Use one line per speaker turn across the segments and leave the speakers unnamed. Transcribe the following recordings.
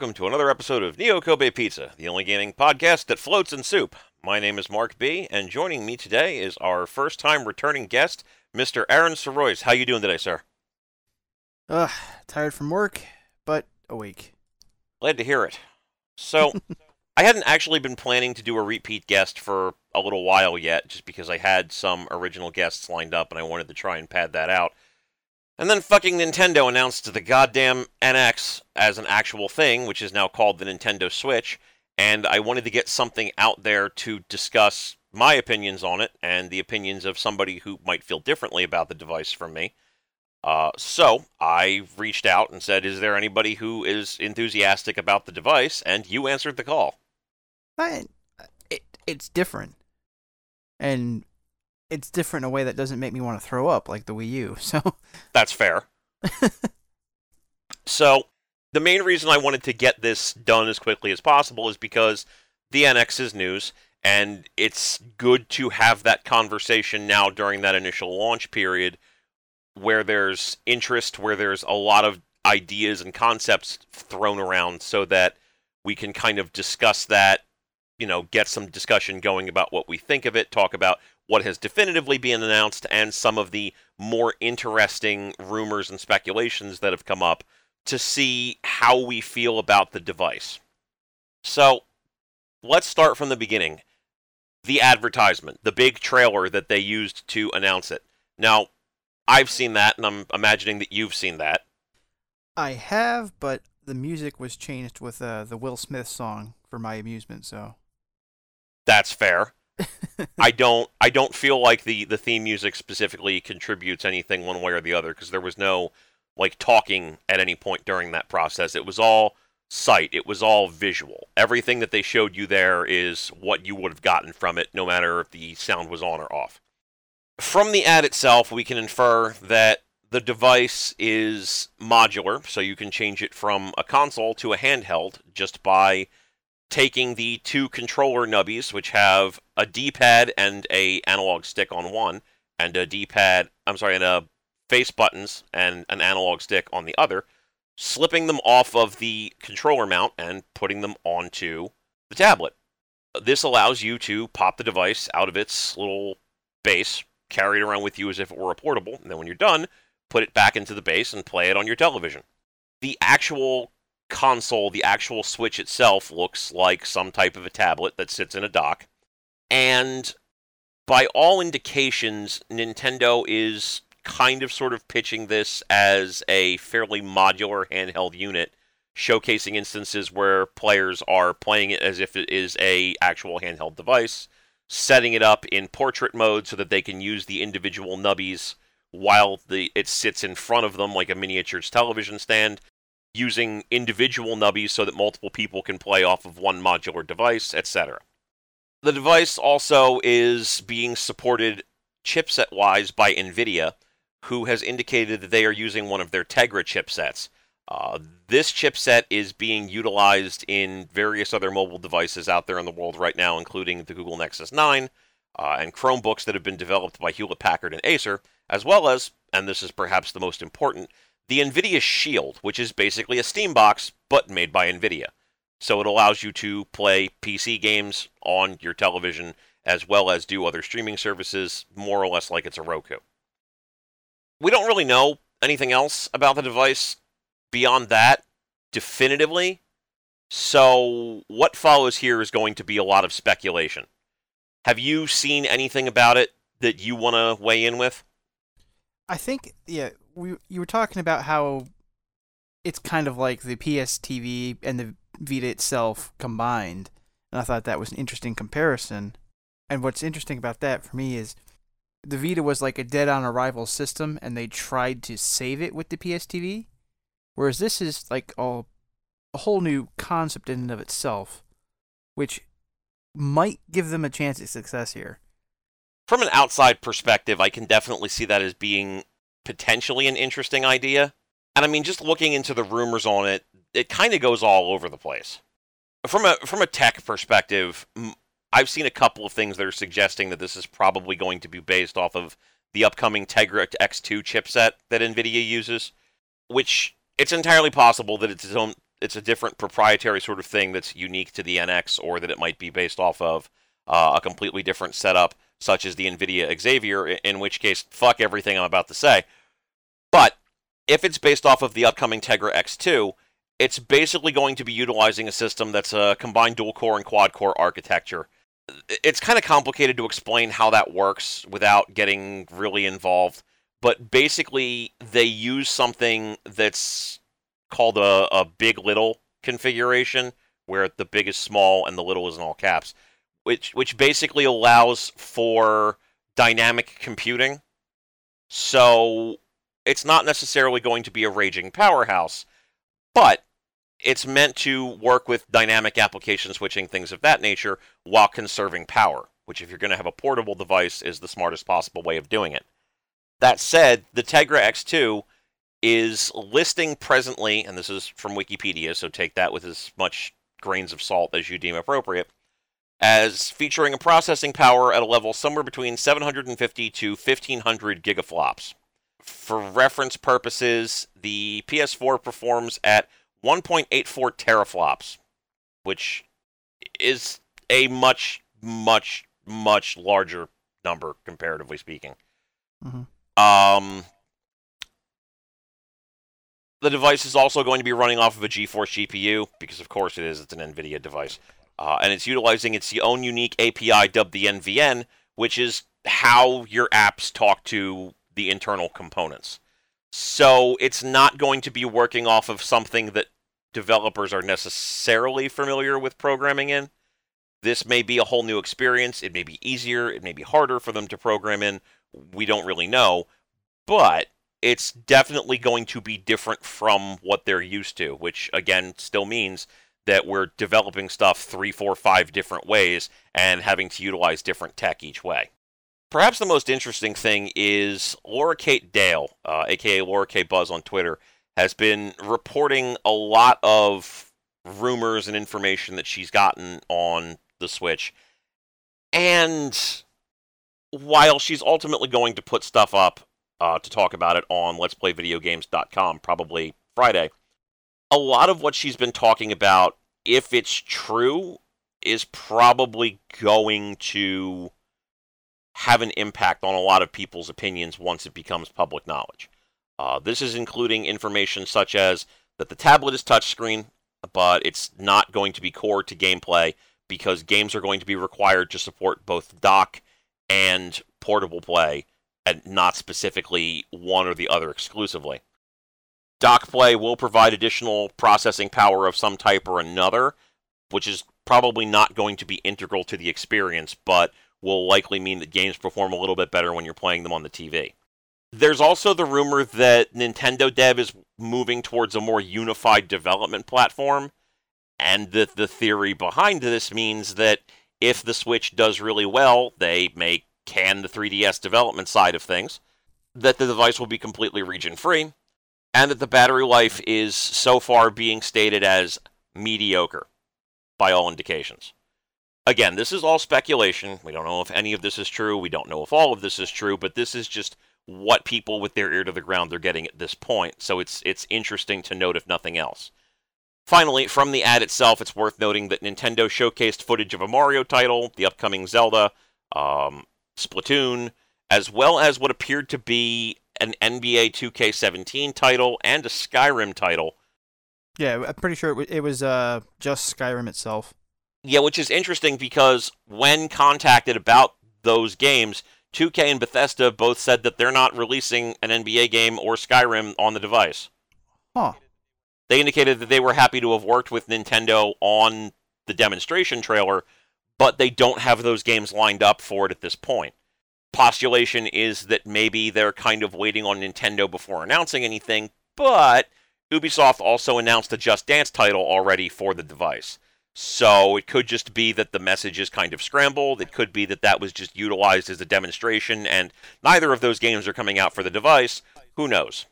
welcome to another episode of Neo Kobe Pizza, the only gaming podcast that floats in soup. My name is Mark B, and joining me today is our first-time returning guest, Mr. Aaron Soroyce. How you doing today, sir?
Ugh, tired from work, but awake.
Glad to hear it. So, I hadn't actually been planning to do a repeat guest for a little while yet, just because I had some original guests lined up and I wanted to try and pad that out. And then fucking Nintendo announced the goddamn NX as an actual thing, which is now called the Nintendo Switch, and I wanted to get something out there to discuss my opinions on it and the opinions of somebody who might feel differently about the device from me. Uh, so I reached out and said, "Is there anybody who is enthusiastic about the device?" And you answered the call.
I, it, it's different. And it's different in a way that doesn't make me want to throw up like the Wii U. So
That's fair. so, the main reason I wanted to get this done as quickly as possible is because the NX is news, and it's good to have that conversation now during that initial launch period where there's interest, where there's a lot of ideas and concepts thrown around so that we can kind of discuss that, you know, get some discussion going about what we think of it, talk about what has definitively been announced, and some of the more interesting rumors and speculations that have come up to see how we feel about the device. So, let's start from the beginning. The advertisement, the big trailer that they used to announce it. Now, I've seen that, and I'm imagining that you've seen that.
I have, but the music was changed with uh, the Will Smith song for my amusement. So
That's fair. I don't I don't feel like the the theme music specifically contributes anything one way or the other because there was no like talking at any point during that process. It was all sight. It was all visual. Everything that they showed you there is what you would have gotten from it no matter if the sound was on or off. From the ad itself, we can infer that the device is modular, so you can change it from a console to a handheld just by taking the two controller nubbies, which have a D-pad and a analog stick on one, and a D-pad, I'm sorry, and a face buttons and an analog stick on the other, slipping them off of the controller mount and putting them onto the tablet. This allows you to pop the device out of its little base, carry it around with you as if it were a portable, and then when you're done, put it back into the base and play it on your television. The actual console, the actual Switch itself, looks like some type of a tablet that sits in a dock. And by all indications, Nintendo is kind of sort of pitching this as a fairly modular handheld unit, showcasing instances where players are playing it as if it is a actual handheld device, setting it up in portrait mode so that they can use the individual nubbies while the it sits in front of them like a miniature television stand using individual nubbies so that multiple people can play off of one modular device, etc. The device also is being supported chipset wise by NVIDIA, who has indicated that they are using one of their Tegra chipsets. Uh, this chipset is being utilized in various other mobile devices out there in the world right now, including the Google Nexus 9 uh, and Chromebooks that have been developed by Hewlett Packard and Acer, as well as, and this is perhaps the most important, the NVIDIA Shield, which is basically a Steam box but made by NVIDIA. So it allows you to play PC games on your television as well as do other streaming services, more or less like it's a Roku. We don't really know anything else about the device beyond that definitively. So what follows here is going to be a lot of speculation. Have you seen anything about it that you want to weigh in with?
I think yeah, we you were talking about how it's kind of like the PS TV and the Vita itself combined, and I thought that was an interesting comparison. And what's interesting about that for me is the Vita was like a dead on arrival system, and they tried to save it with the PS TV, whereas this is like all a whole new concept in and of itself, which might give them a chance at success here
from an outside perspective, I can definitely see that as being potentially an interesting idea. And I mean, just looking into the rumors on it, it kind of goes all over the place. From a from a tech perspective, I've seen a couple of things that are suggesting that this is probably going to be based off of the upcoming Tegra X2 chipset that Nvidia uses, which it's entirely possible that it's its own it's a different proprietary sort of thing that's unique to the NX, or that it might be based off of uh, a completely different setup, such as the NVIDIA Xavier. In which case, fuck everything I'm about to say. But if it's based off of the upcoming Tegra X2, it's basically going to be utilizing a system that's a combined dual core and quad core architecture. It's kind of complicated to explain how that works without getting really involved, but basically, they use something that's called a, a big little configuration, where the big is small and the little is in all caps, which, which basically allows for dynamic computing. So it's not necessarily going to be a raging powerhouse, but it's meant to work with dynamic application switching, things of that nature, while conserving power, which, if you're going to have a portable device, is the smartest possible way of doing it. That said, the Tegra X2 is listing presently, and this is from Wikipedia, so take that with as much grains of salt as you deem appropriate, as featuring a processing power at a level somewhere between 750 to 1500 gigaflops. For reference purposes, the PS4 performs at 1.84 teraflops, which is a much, much, much larger number comparatively speaking.
Mm-hmm.
Um, the device is also going to be running off of a GeForce GPU because, of course, it is. It's an NVIDIA device, uh, and it's utilizing its own unique API dubbed the NVN, which is how your apps talk to the internal components. So it's not going to be working off of something that developers are necessarily familiar with programming in. This may be a whole new experience. It may be easier. It may be harder for them to program in. We don't really know. But it's definitely going to be different from what they're used to, which again still means that we're developing stuff three, four, five different ways and having to utilize different tech each way. Perhaps the most interesting thing is Laura Kate Dale, uh, aka Laura K Buzz on Twitter, has been reporting a lot of rumors and information that she's gotten on the Switch. And while she's ultimately going to put stuff up uh, to talk about it on Let's Play Videogames.com probably Friday, a lot of what she's been talking about, if it's true, is probably going to have an impact on a lot of people's opinions once it becomes public knowledge. Uh, this is including information such as that the tablet is touchscreen, but it's not going to be core to gameplay because games are going to be required to support both dock and portable play, and not specifically one or the other exclusively. Dock play will provide additional processing power of some type or another, which is probably not going to be integral to the experience, but will likely mean that games perform a little bit better when you're playing them on the TV. There's also the rumor that Nintendo Dev is moving towards a more unified development platform, and that the theory behind this means that if the Switch does really well, they may can the 3DS development side of things, that the device will be completely region free, and that the battery life is so far being stated as mediocre by all indications. Again, this is all speculation. We don't know if any of this is true. We don't know if all of this is true, but this is just what people with their ear to the ground they're getting at this point. So it's it's interesting to note if nothing else. Finally, from the ad itself, it's worth noting that Nintendo showcased footage of a Mario title, the upcoming Zelda, um, Splatoon, as well as what appeared to be an NBA 2K17 title and a Skyrim title.
Yeah, I'm pretty sure it was uh, just Skyrim itself.
Yeah, which is interesting because when contacted about those games, 2K and Bethesda both said that they're not releasing an NBA game or Skyrim on the device.
Huh.
They indicated that they were happy to have worked with Nintendo on the demonstration trailer, but they don't have those games lined up for it at this point. Postulation is that maybe they're kind of waiting on Nintendo before announcing anything, but Ubisoft also announced a Just Dance title already for the device. So it could just be that the message is kind of scrambled. It could be that that was just utilized as a demonstration, and neither of those games are coming out for the device. Who knows?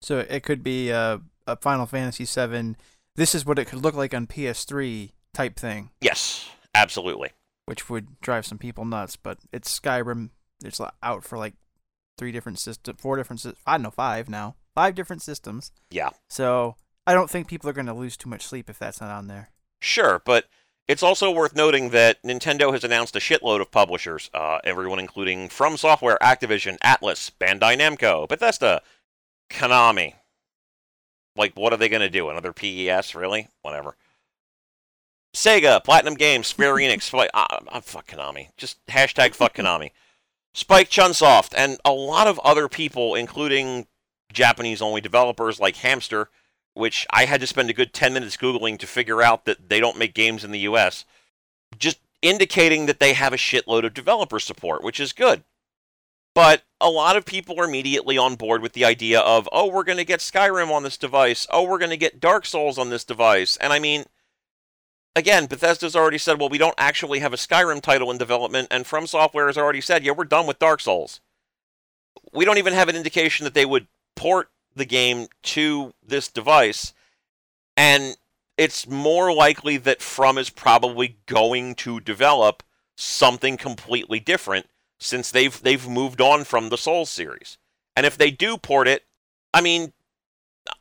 So it could be a, a Final Fantasy VII. This is what it could look like on PS3 type thing.
Yes, absolutely.
Which would drive some people nuts, but it's Skyrim. It's out for like three different systems, four different, I don't know, five now, five different systems.
Yeah.
So I don't think people are going to lose too much sleep if that's not on there.
Sure, but it's also worth noting that Nintendo has announced a shitload of publishers, uh, everyone including From Software, Activision, Atlus, Bandai Namco, Bethesda, Konami. Like, what are they going to do? Another PES? Really? Whatever. Sega, Platinum Games, Square Enix, uh, uh, fuck Konami. Just hashtag fuck Konami. Spike Chunsoft, and a lot of other people, including Japanese only developers like Hamster, which I had to spend a good 10 minutes Googling to figure out that they don't make games in the US, just indicating that they have a shitload of developer support, which is good. But a lot of people are immediately on board with the idea of, oh, we're going to get Skyrim on this device. Oh, we're going to get Dark Souls on this device. And I mean, again, Bethesda's already said, well, we don't actually have a Skyrim title in development. And From Software has already said, yeah, we're done with Dark Souls. We don't even have an indication that they would port the game to this device. And it's more likely that From is probably going to develop something completely different since they've they've moved on from the Souls series. And if they do port it, I mean,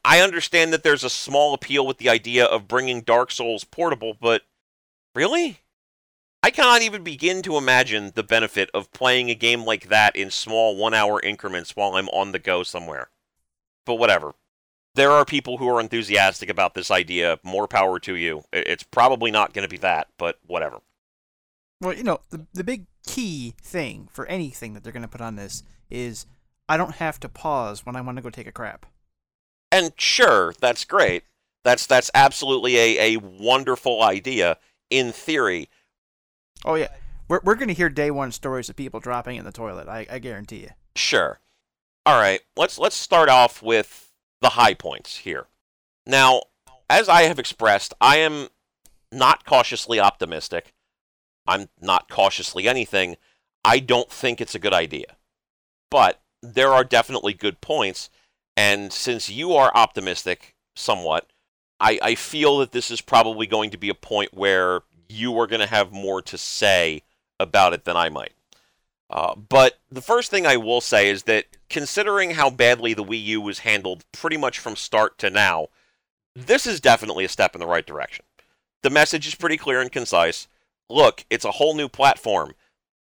I understand that there's a small appeal with the idea of bringing Dark Souls portable, but really? I cannot even begin to imagine the benefit of playing a game like that in small one hour increments while I'm on the go somewhere. But whatever. There are people who are enthusiastic about this idea. More power to you. It's probably not going to be that, but whatever.
Well, you know, the the big key thing for anything that they're going to put on this is I don't have to pause when I want to go take a crap.
And sure, that's great. That's that's absolutely a, a wonderful idea in theory.
Oh yeah. We're we're gonna hear day one stories of people dropping in the toilet, I, I guarantee you.
Sure. Alright, let's let's start off with the high points here. Now, as I have expressed, I am not cautiously optimistic. I'm not cautiously anything. I don't think it's a good idea. But there are definitely good points. And since you are optimistic somewhat, I, I feel that this is probably going to be a point where you are going to have more to say about it than I might. Uh, but the first thing I will say is that considering how badly the Wii U was handled pretty much from start to now, this is definitely a step in the right direction. The message is pretty clear and concise look, it's a whole new platform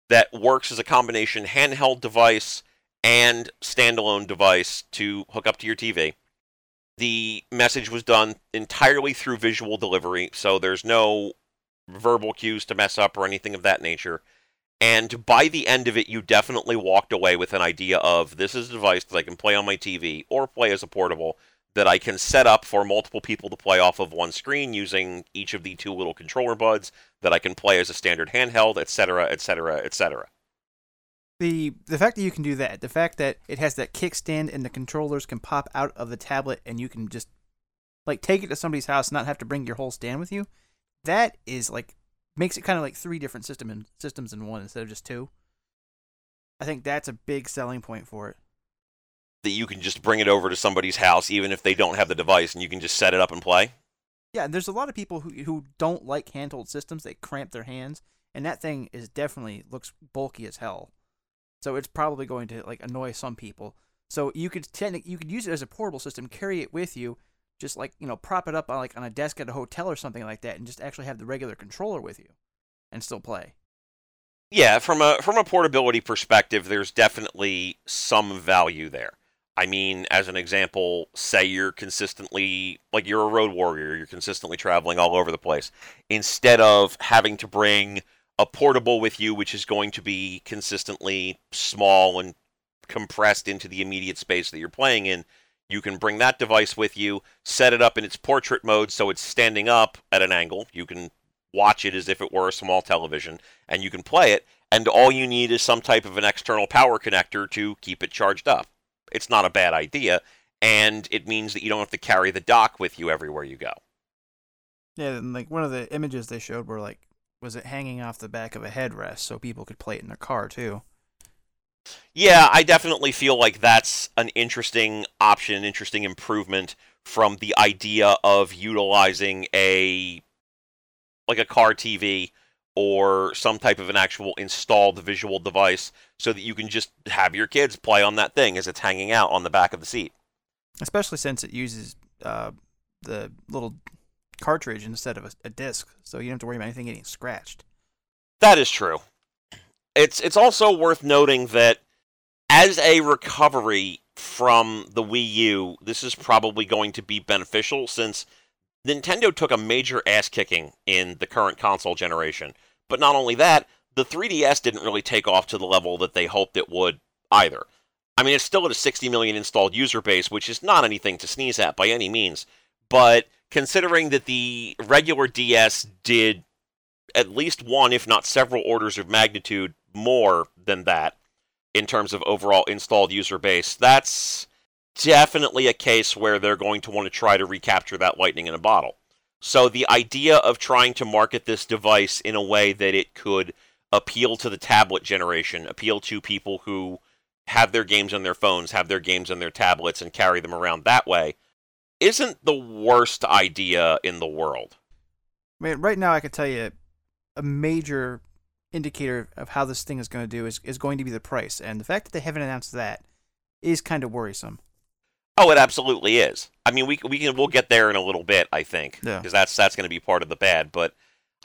that works as a combination handheld device and standalone device to hook up to your TV. The message was done entirely through visual delivery, so there's no verbal cues to mess up or anything of that nature. And by the end of it, you definitely walked away with an idea of this is a device that I can play on my TV or play as a portable that I can set up for multiple people to play off of one screen using each of the two little controller buds that I can play as a standard handheld, etc., etc., etc.
The the fact that you can do that, the fact that it has that kickstand and the controllers can pop out of the tablet and you can just like take it to somebody's house and not have to bring your whole stand with you, that is like makes it kind of like three different system in, systems in one instead of just two. I think that's a big selling point for it
that you can just bring it over to somebody's house even if they don't have the device and you can just set it up and play.
Yeah, and there's a lot of people who who don't like handheld systems. They cramp their hands, and that thing is definitely looks bulky as hell. So it's probably going to like annoy some people. So you could tend you could use it as a portable system, carry it with you, just like you know prop it up on like on a desk at a hotel or something like that, and just actually have the regular controller with you, and still play.
Yeah, from a from a portability perspective, there's definitely some value there. I mean, as an example, say you're consistently, like you're a road warrior, you're consistently traveling all over the place. Instead of having to bring a portable with you, which is going to be consistently small and compressed into the immediate space that you're playing in, you can bring that device with you, set it up in its portrait mode so it's standing up at an angle. You can watch it as if it were a small television, and you can play it. And all you need is some type of an external power connector to keep it charged up it's not a bad idea, and it means that you don't have to carry the dock with you everywhere you go.
Yeah, and like one of the images they showed were like, was it hanging off the back of a headrest so people could play it in their car too?
Yeah, I definitely feel like that's an interesting option, an interesting improvement from the idea of utilizing a like a car TV or some type of an actual installed visual device so that you can just have your kids play on that thing as it's hanging out on the back of the seat.
Especially since it uses uh, the little cartridge instead of a, a disc, so you don't have to worry about anything getting scratched.
That is true. It's it's also worth noting that as a recovery from the Wii U, this is probably going to be beneficial since Nintendo took a major ass kicking in the current console generation. But not only that, the 3DS didn't really take off to the level that they hoped it would either. I mean, it's still at a 60 million installed user base, which is not anything to sneeze at by any means. But considering that the regular DS did at least one, if not several orders of magnitude more than that in terms of overall installed user base, that's definitely a case where they're going to want to try to recapture that lightning in a bottle. So the idea of trying to market this device in a way that it could appeal to the tablet generation, appeal to people who have their games on their phones, have their games on their tablets, and carry them around that way, isn't the worst idea in the world.
I mean, right now I could tell you a major indicator of how this thing is going to do is, is going to be the price. And the fact that they haven't announced that is kind of worrisome.
Oh, it absolutely is. I mean, we we can we'll get there in a little bit, I think,
Yeah.
because that's that's going to be part of the bad. But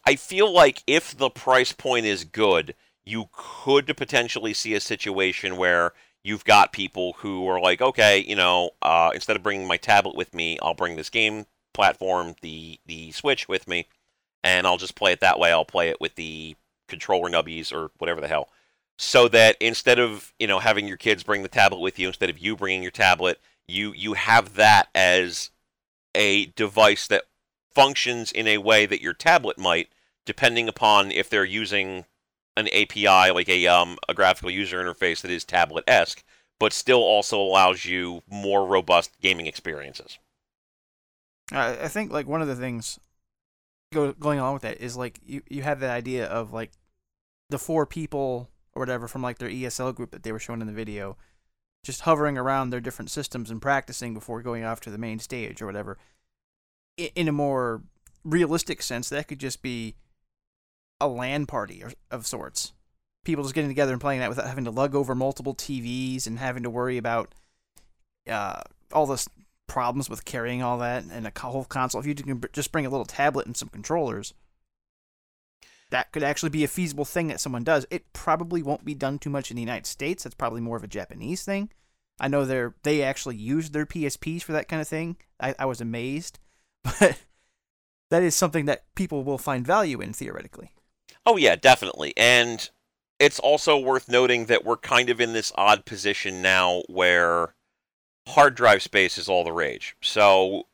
I feel like if the price point is good, you could potentially see a situation where you've got people who are like, okay, you know, uh, instead of bringing my tablet with me, I'll bring this game platform, the the Switch, with me, and I'll just play it that way. I'll play it with the controller nubbies or whatever the hell. So that instead of you know having your kids bring the tablet with you, instead of you bringing your tablet, you you have that as a device that functions in a way that your tablet might, depending upon if they're using an API like a um a graphical user interface that is tablet esque, but still also allows you more robust gaming experiences.
I, I think like one of the things go, going along with that is like you, you have that idea of like the four people or whatever from like their ESL group that they were showing in the video, just hovering around their different systems and practicing before going off to the main stage or whatever. In a more realistic sense, that could just be a LAN party or, of sorts. People just getting together and playing that without having to lug over multiple TVs and having to worry about uh, all this problems with carrying all that and a whole console. If you can just bring a little tablet and some controllers, that could actually be a feasible thing that someone does. It probably won't be done too much in the United States. That's probably more of a Japanese thing. I know they're they actually use their PSPs for that kind of thing. I, I was amazed, but that is something that people will find value in theoretically.
Oh yeah, definitely. And it's also worth noting that we're kind of in this odd position now where hard drive space is all the rage. So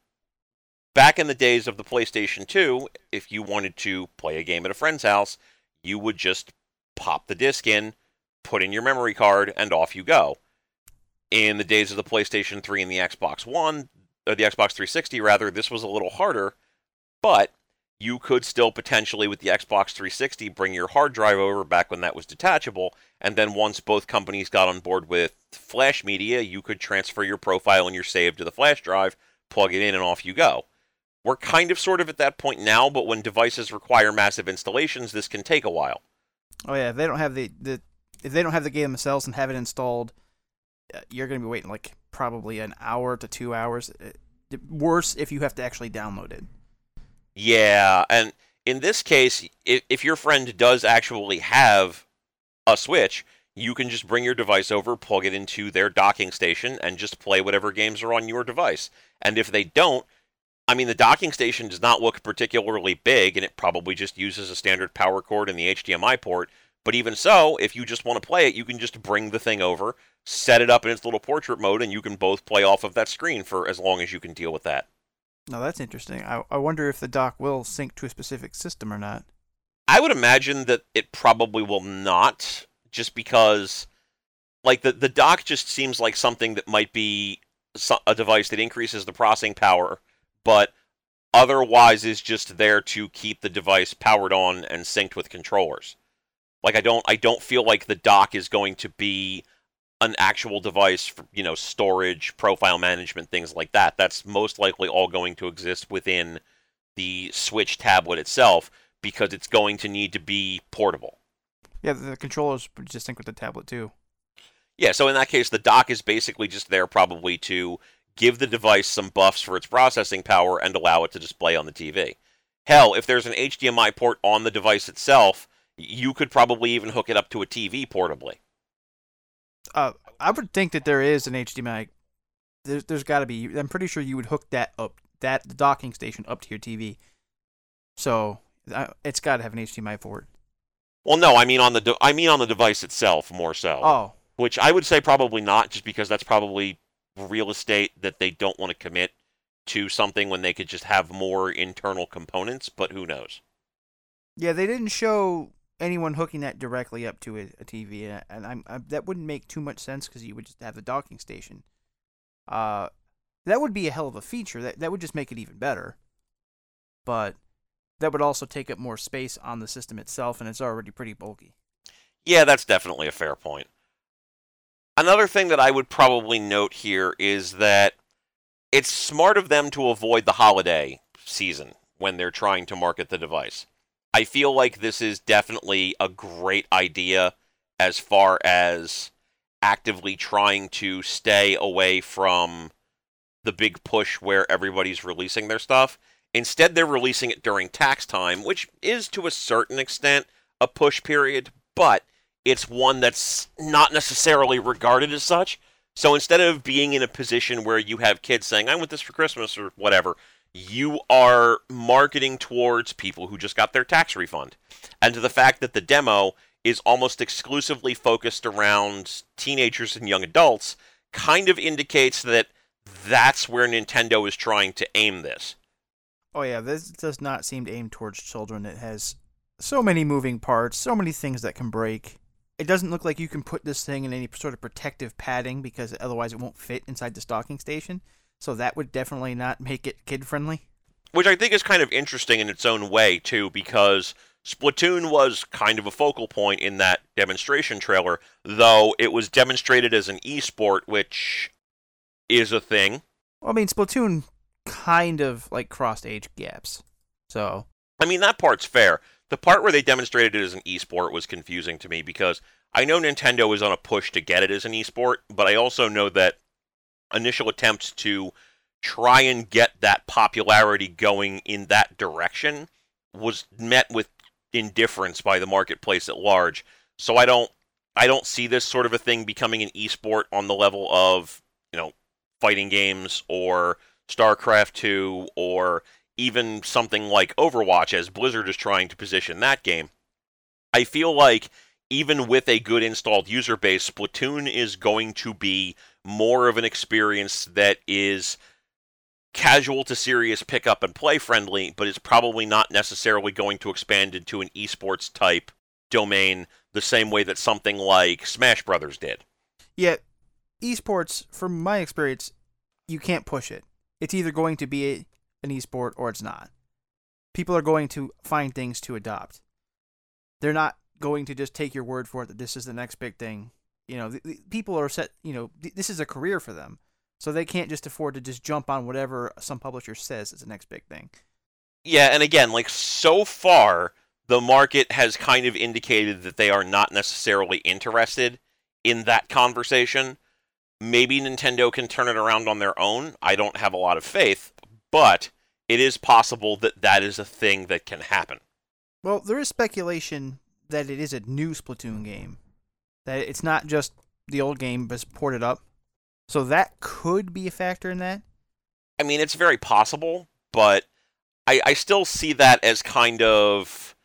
back in the days of the PlayStation 2, if you wanted to play a game at a friend's house, you would just pop the disc in, put in your memory card, and off you go. In the days of the PlayStation 3 and the Xbox One, or the Xbox 360 rather, this was a little harder, but you could still potentially with the Xbox 360 bring your hard drive over back when that was detachable and then once both companies got on board with flash media you could transfer your profile and your save to the flash drive plug it in and off you go we're kind of sort of at that point now but when devices require massive installations this can take a while
Oh yeah, if they don't have the, the if they don't have the game themselves and have it installed, uh, you're gonna be waiting like probably an hour to two hours. Uh, Worse if you have to actually download it.
Yeah, and in this case, if, if your friend does actually have a Switch, you can just bring your device over, plug it into their docking station, and just play whatever games are on your device. And if they don't, I mean, the docking station does not look particularly big, and it probably just uses a standard power cord and the HDMI port. But even so, if you just want to play it, you can just bring the thing over, set it up in its little portrait mode, and you can both play off of that screen for as long as you can deal with that.
No, that's interesting. I I wonder if the dock will sync to a specific system or not.
I would imagine that it probably will not, just because, like the the dock just seems like something that might be a device that increases the processing power, but otherwise is just there to keep the device powered on and synced with controllers. Like I don't I don't feel like the dock is going to be an actual device for you know storage, profile management, things like that. That's most likely all going to exist within the Switch tablet itself because it's going to need to be portable.
Yeah, the, controllers sync with the tablet too.
Yeah, so in that case, the dock is basically just there probably to give the device some buffs for its processing power, and allow it to display on the TV. Hell, if there's an HDMI port on the device itself, you could probably even hook it up to a TV portably.
Uh, I would think that there is an HDMI. There's, there's got to be. I'm pretty sure you would hook that up, that the docking station up to your TV. So uh, it's got to have an HDMI port.
Well, no, I mean on the de- I mean on the device itself more so.
Oh,
Which I would say probably not, just because that's probably real estate that they don't want to commit to something when they could just have more internal components. But who knows?
yeah. They didn't show anyone hooking that directly up to a, a TV, and, and I'm, I, that wouldn't make too much sense because you would just have the docking station. Uh, that would be a hell of a feature. That that would just make it even better. But that would also take up more space on the system itself, and it's already pretty bulky.
Yeah, that's definitely a fair point. Another thing that I would probably note here is that it's smart of them to avoid the holiday season when they're trying to market the device. I feel like this is definitely a great idea as far as actively trying to stay away from the big push where everybody's releasing their stuff. Instead, they're releasing it during tax time, which is to a certain extent a push period, but it's one that's not necessarily regarded as such. So instead of being in a position where you have kids saying, I want this for Christmas or whatever, you are marketing towards people who just got their tax refund. And to the fact that the demo is almost exclusively focused around teenagers and young adults kind of indicates that that's where Nintendo is trying to aim this.
Oh yeah, this does not seem to aim towards children. It has so many moving parts, so many things that can break. It doesn't look like you can put this thing in any sort of protective padding because otherwise it won't fit inside the docking station. So that would definitely not make it kid friendly.
Which I think is kind of interesting in its own way, too, because Splatoon was kind of a focal point in that demonstration trailer, though it was demonstrated as an esport, which is a thing.
Well, I mean, Splatoon kind of like crossed age gaps. So
I mean, that part's fair. The part where they demonstrated it as an esport was confusing to me because I know Nintendo is on a push to get it as an esport, but I also know that initial attempts to try and get that popularity going in that direction was met with indifference by the marketplace at large. So I don't I don't see this sort of a thing becoming an esport on the level of, you know, fighting games or StarCraft 2 or even something like Overwatch as Blizzard is trying to position that game. I feel like even with a good installed user base, Splatoon is going to be more of an experience that is casual to serious pick up and play friendly, but is probably not necessarily going to expand into an esports type domain the same way that something like Smash Brothers did.
yeah, esports, from my experience, you can't push it. It's either going to be an esport or it's not. People are going to find things to adopt. They're not going to just take your word for it that this is the next big thing. You know, the, the people are set. You know, th- this is a career for them, so they can't just afford to just jump on whatever some publisher says is the next big thing.
Yeah, and again, like so far, the market has kind of indicated that they are not necessarily interested in that conversation. Maybe Nintendo can turn it around on their own. I don't have a lot of faith, but it is possible that that is a thing that can happen.
Well, there is speculation that it is a new Splatoon game. That it's not just the old game but it's ported up. So that could be a factor in that.
I mean, it's very possible, but I, I still see that as kind of,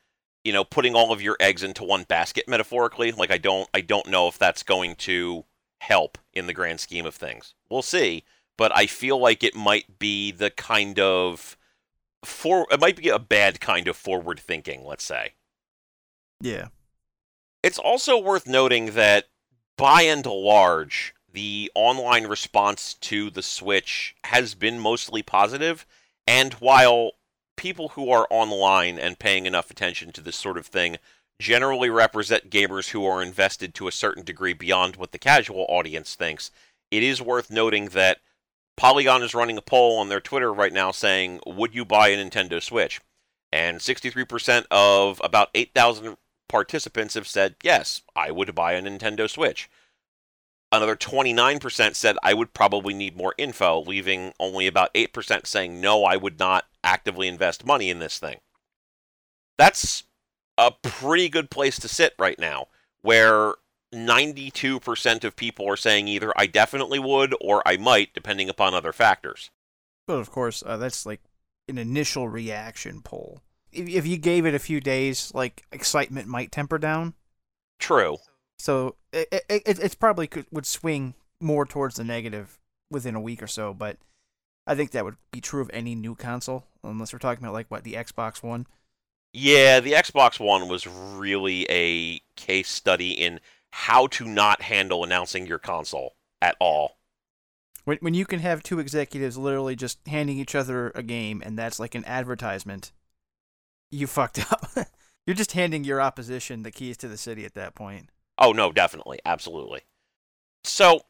you know, putting all of your eggs into one basket metaphorically. Like I don't I don't know if that's going to help in the grand scheme of things. We'll see, but I feel like it might be the kind of for it might be a bad kind of forward thinking, let's say.
Yeah.
It's also worth noting that by and large, the online response to the Switch has been mostly positive, and while people who are online and paying enough attention to this sort of thing generally represent gamers who are invested to a certain degree beyond what the casual audience thinks, it is worth noting that Polygon is running a poll on their Twitter right now saying, Would you buy a Nintendo Switch? And 63% of about 8,000 participants have said, Yes, I would buy a Nintendo Switch. Another 29% said I would probably need more info, leaving only about 8% saying no, I would not actively invest money in this thing. That's a pretty good place to sit right now, where 92% of people are saying either I definitely would or I might, depending upon other factors.
But of course, uh, that's like an initial reaction poll. If, if you gave it a few days, like excitement might temper down.
True.
So it, it, it it's probably could, would swing more towards the negative within a week or so. But I think that would be true of any new console, unless we're talking about like what the Xbox One.
Yeah, the Xbox One was really a case study in how to not handle announcing your console at all.
When when you can have two executives literally just handing each other a game and that's like an advertisement, you fucked up. You're just handing your opposition the keys to the city at that point.
Oh no, definitely, absolutely. So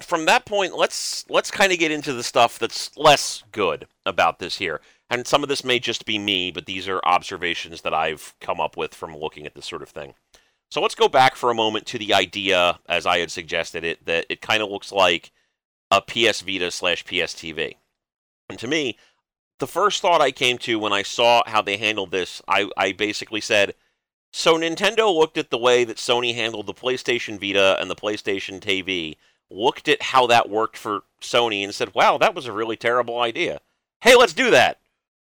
from that point, let's let's kind of get into the stuff that's less good about this here. And some of this may just be me, but these are observations that I've come up with from looking at this sort of thing. So let's go back for a moment to the idea, as I had suggested it, that it kind of looks like a PS Vita slash PS TV. And to me, the first thought I came to when I saw how they handled this, I, I basically said, so Nintendo looked at the way that Sony handled the PlayStation Vita and the PlayStation TV, looked at how that worked for Sony, and said, wow, that was a really terrible idea. Hey, let's do that.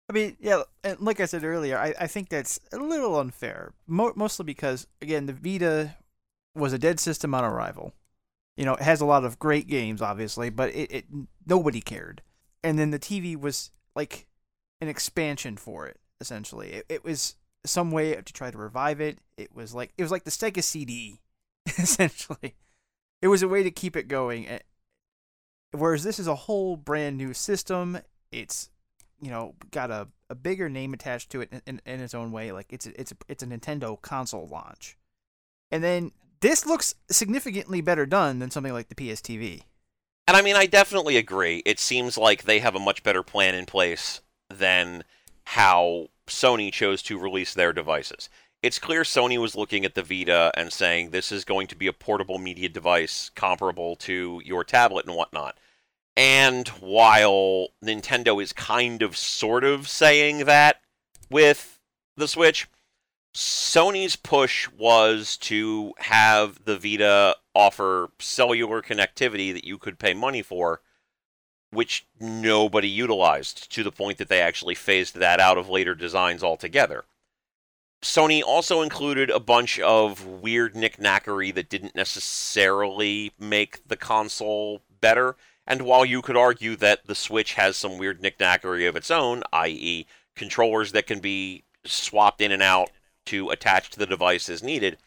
I mean, yeah, and like I said earlier, I, I think that's a little unfair. Mo- mostly because, again, the Vita was a dead system on arrival. You know, it has a lot of great games, obviously, but it, it nobody cared. And then the TV was like an expansion for it, essentially. It, it was some way to try to revive it. It was like it was like the Sega CD, essentially. It was a way to keep it going. Eh, whereas this is a whole brand new system. It's you know got a, a bigger name attached to it in, in, in its own way. Like it's a, it's a, it's a Nintendo console launch, and then this looks significantly better done than something like the PS TV.
And I mean, I definitely agree. It seems like they have a much better plan in place than how Sony chose to release their devices. It's clear Sony was looking at the Vita and saying this is going to be a portable media device comparable to your tablet and whatnot. And while Nintendo is kind of sort of saying that with the Switch, Sony's push was to have the Vita offer cellular connectivity that you could pay money for, which nobody utilized to the point that they actually phased that out of later designs altogether. Sony also included a bunch of weird knickknackery that didn't necessarily make the console better. And while you could argue that the Switch has some weird knickknackery of its own, i.e., controllers that can be swapped in and out to attach to the device as needed,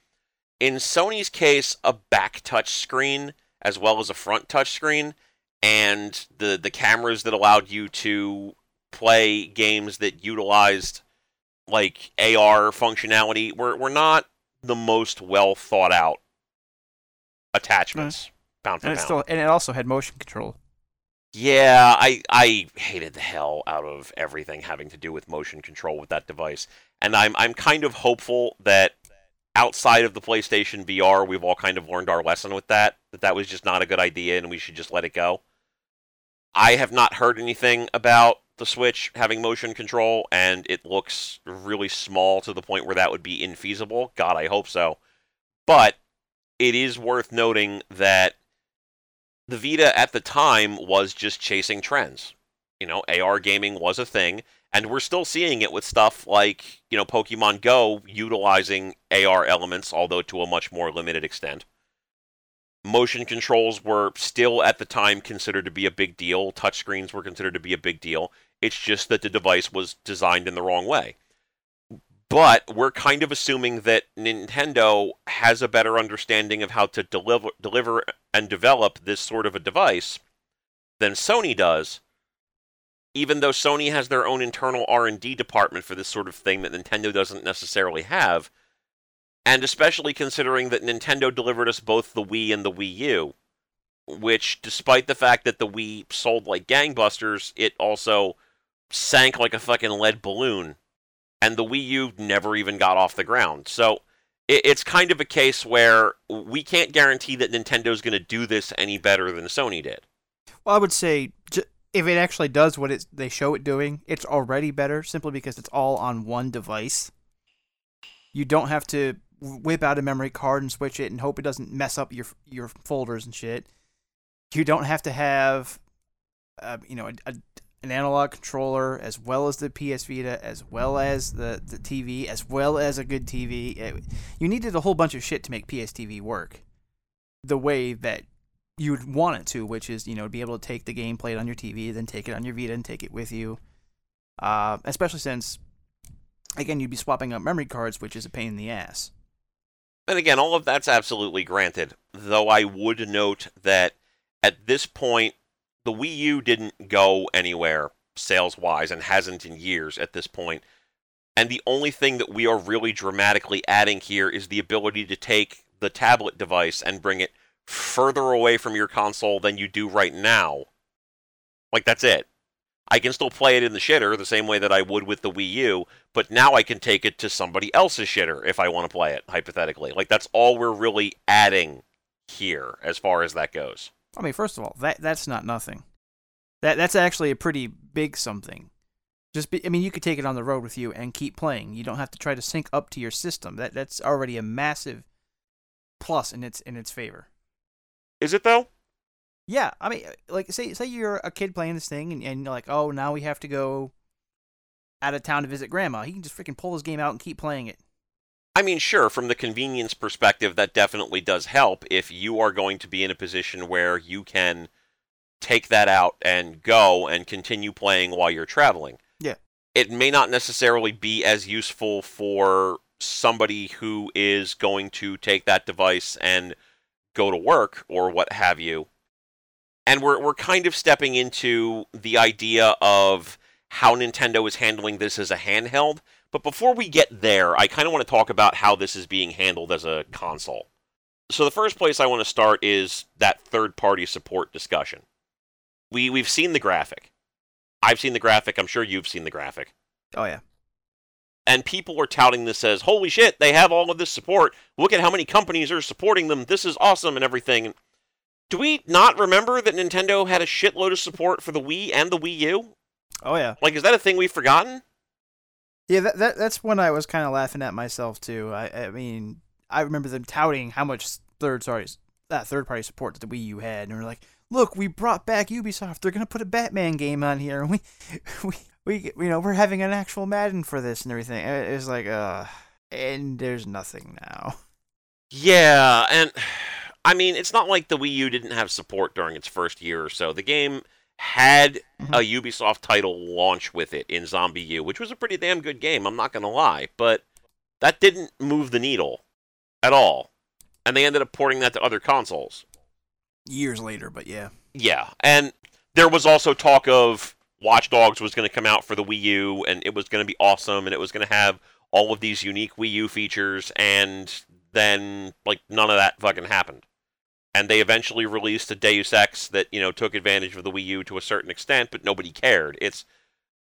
in Sony's case, a back touch screen as well as a front touch screen, and the the cameras that allowed you to play games that utilized like AR functionality were were not the most well thought out attachments. Pound for
And it
pound.
still and it also had motion control.
Yeah, I I hated the hell out of everything having to do with motion control with that device. And I'm I'm kind of hopeful that outside of the PlayStation VR, we've all kind of learned our lesson with that, that that was just not a good idea and we should just let it go. I have not heard anything about the Switch having motion control and it looks really small to the point where that would be infeasible. God, I hope so. But it is worth noting that the Vita at the time was just chasing trends. You know, AR gaming was a thing, and we're still seeing it with stuff like, you know, Pokemon Go utilizing AR elements, although to a much more limited extent. Motion controls were still at the time considered to be a big deal. Touchscreens were considered to be a big deal. It's just that the device was designed in the wrong way. But we're kind of assuming that Nintendo has a better understanding of how to deliver, deliver and develop this sort of a device than Sony does. Even though Sony has their own internal R&D department for this sort of thing that Nintendo doesn't necessarily have, and especially considering that Nintendo delivered us both the Wii and the Wii U, which, despite the fact that the Wii sold like gangbusters, it also sank like a fucking lead balloon, and the Wii U never even got off the ground. So it's kind of a case where we can't guarantee that Nintendo's going to do this any better than Sony did.
Well, I would say if it actually does what it's, they show it doing, it's already better simply because it's all on one device. You don't have to whip out a memory card and switch it and hope it doesn't mess up your your folders and shit. You don't have to have, uh, you know, a, a, an analog controller as well as the PS Vita, as well as the, the TV, as well as a good TV. It, you needed a whole bunch of shit to make PS TV work the way that you'd want it to, which is you know to be able to take the game, play it on your TV, then take it on your Vita and take it with you. Uh, especially since, again, you'd be swapping out memory cards, which is a pain in the ass.
And again, all of that's absolutely granted. Though I would note that at this point, the Wii U didn't go anywhere sales wise and hasn't in years at this point. And the only thing that we are really dramatically adding here is the ability to take the tablet device and bring it further away from your console than you do right now. Like, that's it. I can still play it in the shitter the same way that I would with the Wii U, but now I can take it to somebody else's shitter if I want to play it, hypothetically. Like, that's all we're really adding here as far as that goes.
I mean, first of all, that that's not nothing. That that's actually a pretty big something. Just be, I mean, you could take it on the road with you and keep playing. You don't have to try to sync up to your system. That that's already a massive plus in its in its favor.
Is it though?
Yeah, I mean, like say say you're a kid playing this thing and, and you're like, oh, now we have to go out of town to visit grandma. He can just freaking pull his game out and keep playing it.
I mean, sure, from the convenience perspective, that definitely does help if you are going to be in a position where you can take that out and go and continue playing while you're traveling.
Yeah.
It may not necessarily be as useful for somebody who is going to take that device and go to work or what have you. And we're we're kind of stepping into the idea of how Nintendo is handling this as a handheld but before we get there, I kind of want to talk about how this is being handled as a console. So the first place I want to start is that third-party support discussion. We we've seen the graphic. I've seen the graphic. I'm sure you've seen the graphic.
Oh yeah.
And people are touting this as, "Holy shit, they have all of this support. Look at how many companies are supporting them. This is awesome and everything." Do we not remember that Nintendo had a shitload of support for the Wii and the Wii U?
Oh yeah.
Like, is that a thing we've forgotten?
Yeah, that, that that's when I was kind of laughing at myself too. I I mean, I remember them touting how much third sorry that third party support that the Wii U had, and we are like, look, we brought back Ubisoft. They're gonna put a Batman game on here, and we we we you know we're having an actual Madden for this and everything. It was like, uh, and there's nothing now.
Yeah, and I mean, it's not like the Wii U didn't have support during its first year or so. The game had mm-hmm. a Ubisoft title launch with it in ZombiU, which was a pretty damn good game, I'm not going to lie, but that didn't move the needle at all. And they ended up porting that to other consoles.
Years later, but yeah.
Yeah, and there was also talk of Watch Dogs was going to come out for the Wii U, and it was going to be awesome, and it was going to have all of these unique Wii U features, and then, like, none of that fucking happened and they eventually released a Deus Ex that you know took advantage of the Wii U to a certain extent, but nobody cared. It's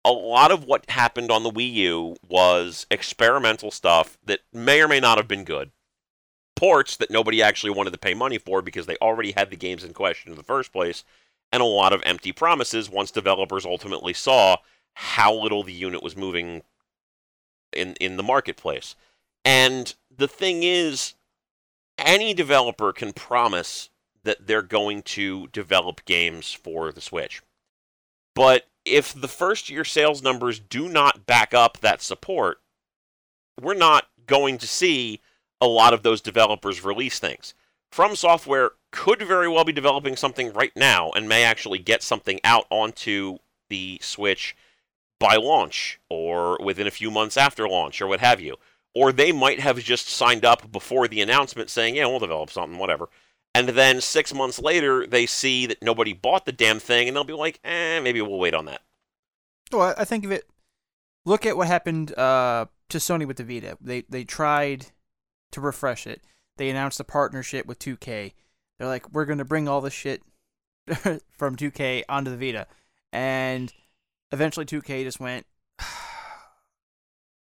a lot of what happened on the Wii U was experimental stuff that may or may not have been good. Ports that nobody actually wanted to pay money for because they already had the games in question in the first place, and a lot of empty promises once developers ultimately saw how little the unit was moving in in the marketplace. And the thing is, any developer can promise that they're going to develop games for the Switch. But if the first year sales numbers do not back up that support, we're not going to see a lot of those developers release things. From Software could very well be developing something right now and may actually get something out onto the Switch by launch or within a few months after launch or what have you or they might have just signed up before the announcement saying, yeah, we'll develop something, whatever. And then six months later, they see that nobody bought the damn thing, and they'll be like, eh, maybe we'll wait on that.
Well, I think of it. Look at what happened uh, to Sony with the Vita. They they tried to refresh it. They announced a partnership with 2K. They're like, we're going to bring all the shit from 2K onto the Vita, and eventually 2K just went,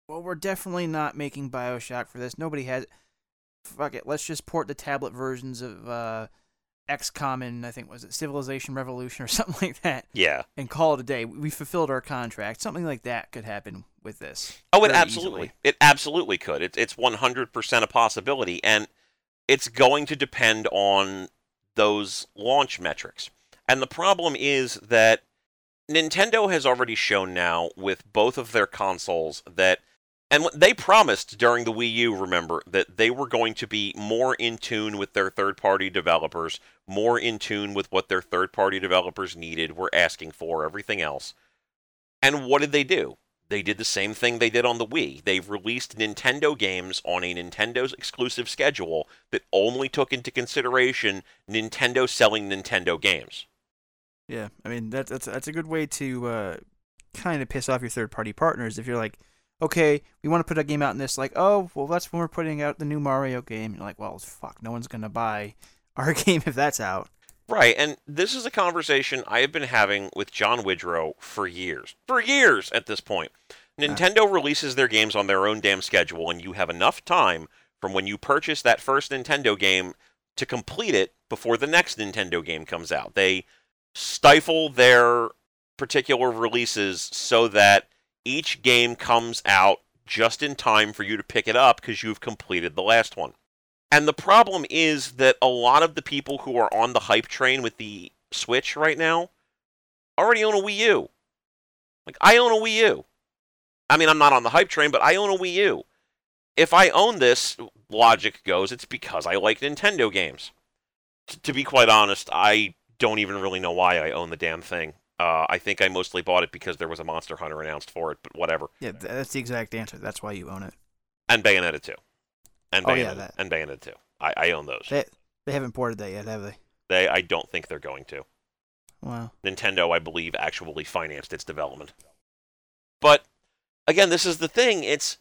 well, we're definitely not making Bioshock for this. Nobody has. fuck it, let's just port the tablet versions of uh, XCOM and I think was it Civilization Revolution or something like that,
Yeah.
and call it a day. We fulfilled our contract. Something like that could happen with this.
Oh, it absolutely,
easily.
it absolutely could. It's it's one hundred percent a possibility, and it's going to depend on those launch metrics. And the problem is that Nintendo has already shown now with both of their consoles that, and they promised during the Wii U, remember that they were going to be more in tune with their third-party developers, more in tune with what their third-party developers needed, were asking for, everything else. And what did they do? They did the same thing they did on the Wii. They've released Nintendo games on a Nintendo's exclusive schedule that only took into consideration Nintendo selling Nintendo games.
Yeah, I mean that's that's that's a good way to uh, kind of piss off your third party partners if you're like, okay, we want to put a game out in this, like, oh, well, that's when we're putting out the new Mario game. You're like, well, fuck, no one's gonna buy our game if that's out.
Right, and this is a conversation I have been having with John Widrow for years. For years at this point. Nintendo releases their games on their own damn schedule, and you have enough time from when you purchase that first Nintendo game to complete it before the next Nintendo game comes out. They stifle their particular releases so that each game comes out just in time for you to pick it up because you've completed the last one. And the problem is that a lot of the people who are on the hype train with the Switch right now already own a Wii U. Like, I own a Wii U. I mean, I'm not on the hype train, but I own a Wii U. If I own this, logic goes, it's because I like Nintendo games. T- to be quite honest, I don't even really know why I own the damn thing. Uh, I think I mostly bought it because there was a Monster Hunter announced for it, but whatever.
Yeah, that's the exact answer. That's why you own it.
And Bayonetta 2. And
Oh,
Bayonetta,
yeah, that.
and Bayonetta 2. I, I own those.
They they haven't ported that yet, have they?
They, I don't think they're going to.
Wow.
Nintendo, I believe, actually financed its development. But again, this is the thing. It's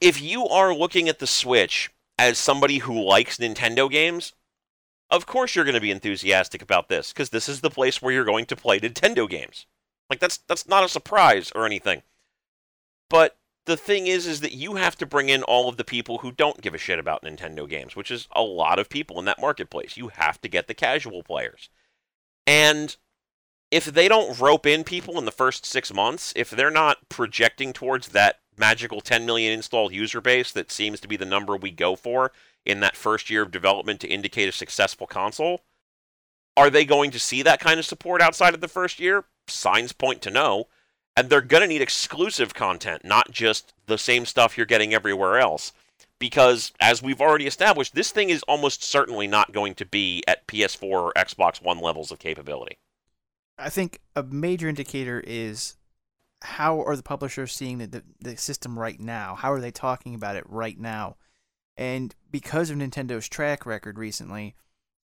if you are looking at the Switch as somebody who likes Nintendo games, of course you're going to be enthusiastic about this because this is the place where you're going to play Nintendo games. Like that's that's not a surprise or anything. But the thing is is that you have to bring in all of the people who don't give a shit about Nintendo games, which is a lot of people in that marketplace. You have to get the casual players. And if they don't rope in people in the first six months, if they're not projecting towards that magical 10 million installed user base that seems to be the number we go for in that first year of development to indicate a successful console, are they going to see that kind of support outside of the first year? Signs point to no. And they're going to need exclusive content, not just the same stuff you're getting everywhere else. Because, as we've already established, this thing is almost certainly not going to be at PS4 or Xbox One levels of capability.
I think a major indicator is how are the publishers seeing the, the, the system right now? How are they talking about it right now? And because of Nintendo's track record recently,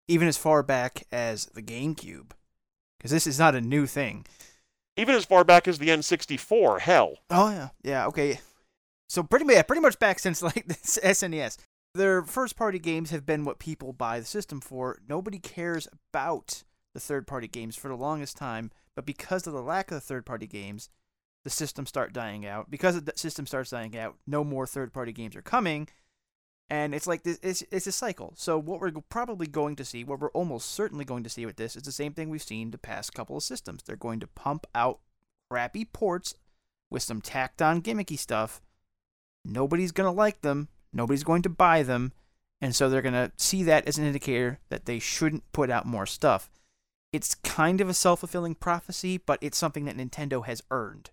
even as far back as the GameCube, because this is not a new thing.
Even as far back as the N64, hell.
Oh yeah, yeah, okay. So pretty much, yeah, pretty much back since like this SNES, their first party games have been what people buy the system for. Nobody cares about the third party games for the longest time, but because of the lack of the third party games, the system start dying out. Because the system starts dying out, no more third party games are coming, and it's like this. It's it's a cycle. So what we're probably going to see, what we're almost certainly going to see with this, is the same thing we've seen the past couple of systems. They're going to pump out crappy ports with some tacked on gimmicky stuff. Nobody's gonna like them. Nobody's going to buy them, and so they're gonna see that as an indicator that they shouldn't put out more stuff. It's kind of a self fulfilling prophecy, but it's something that Nintendo has earned.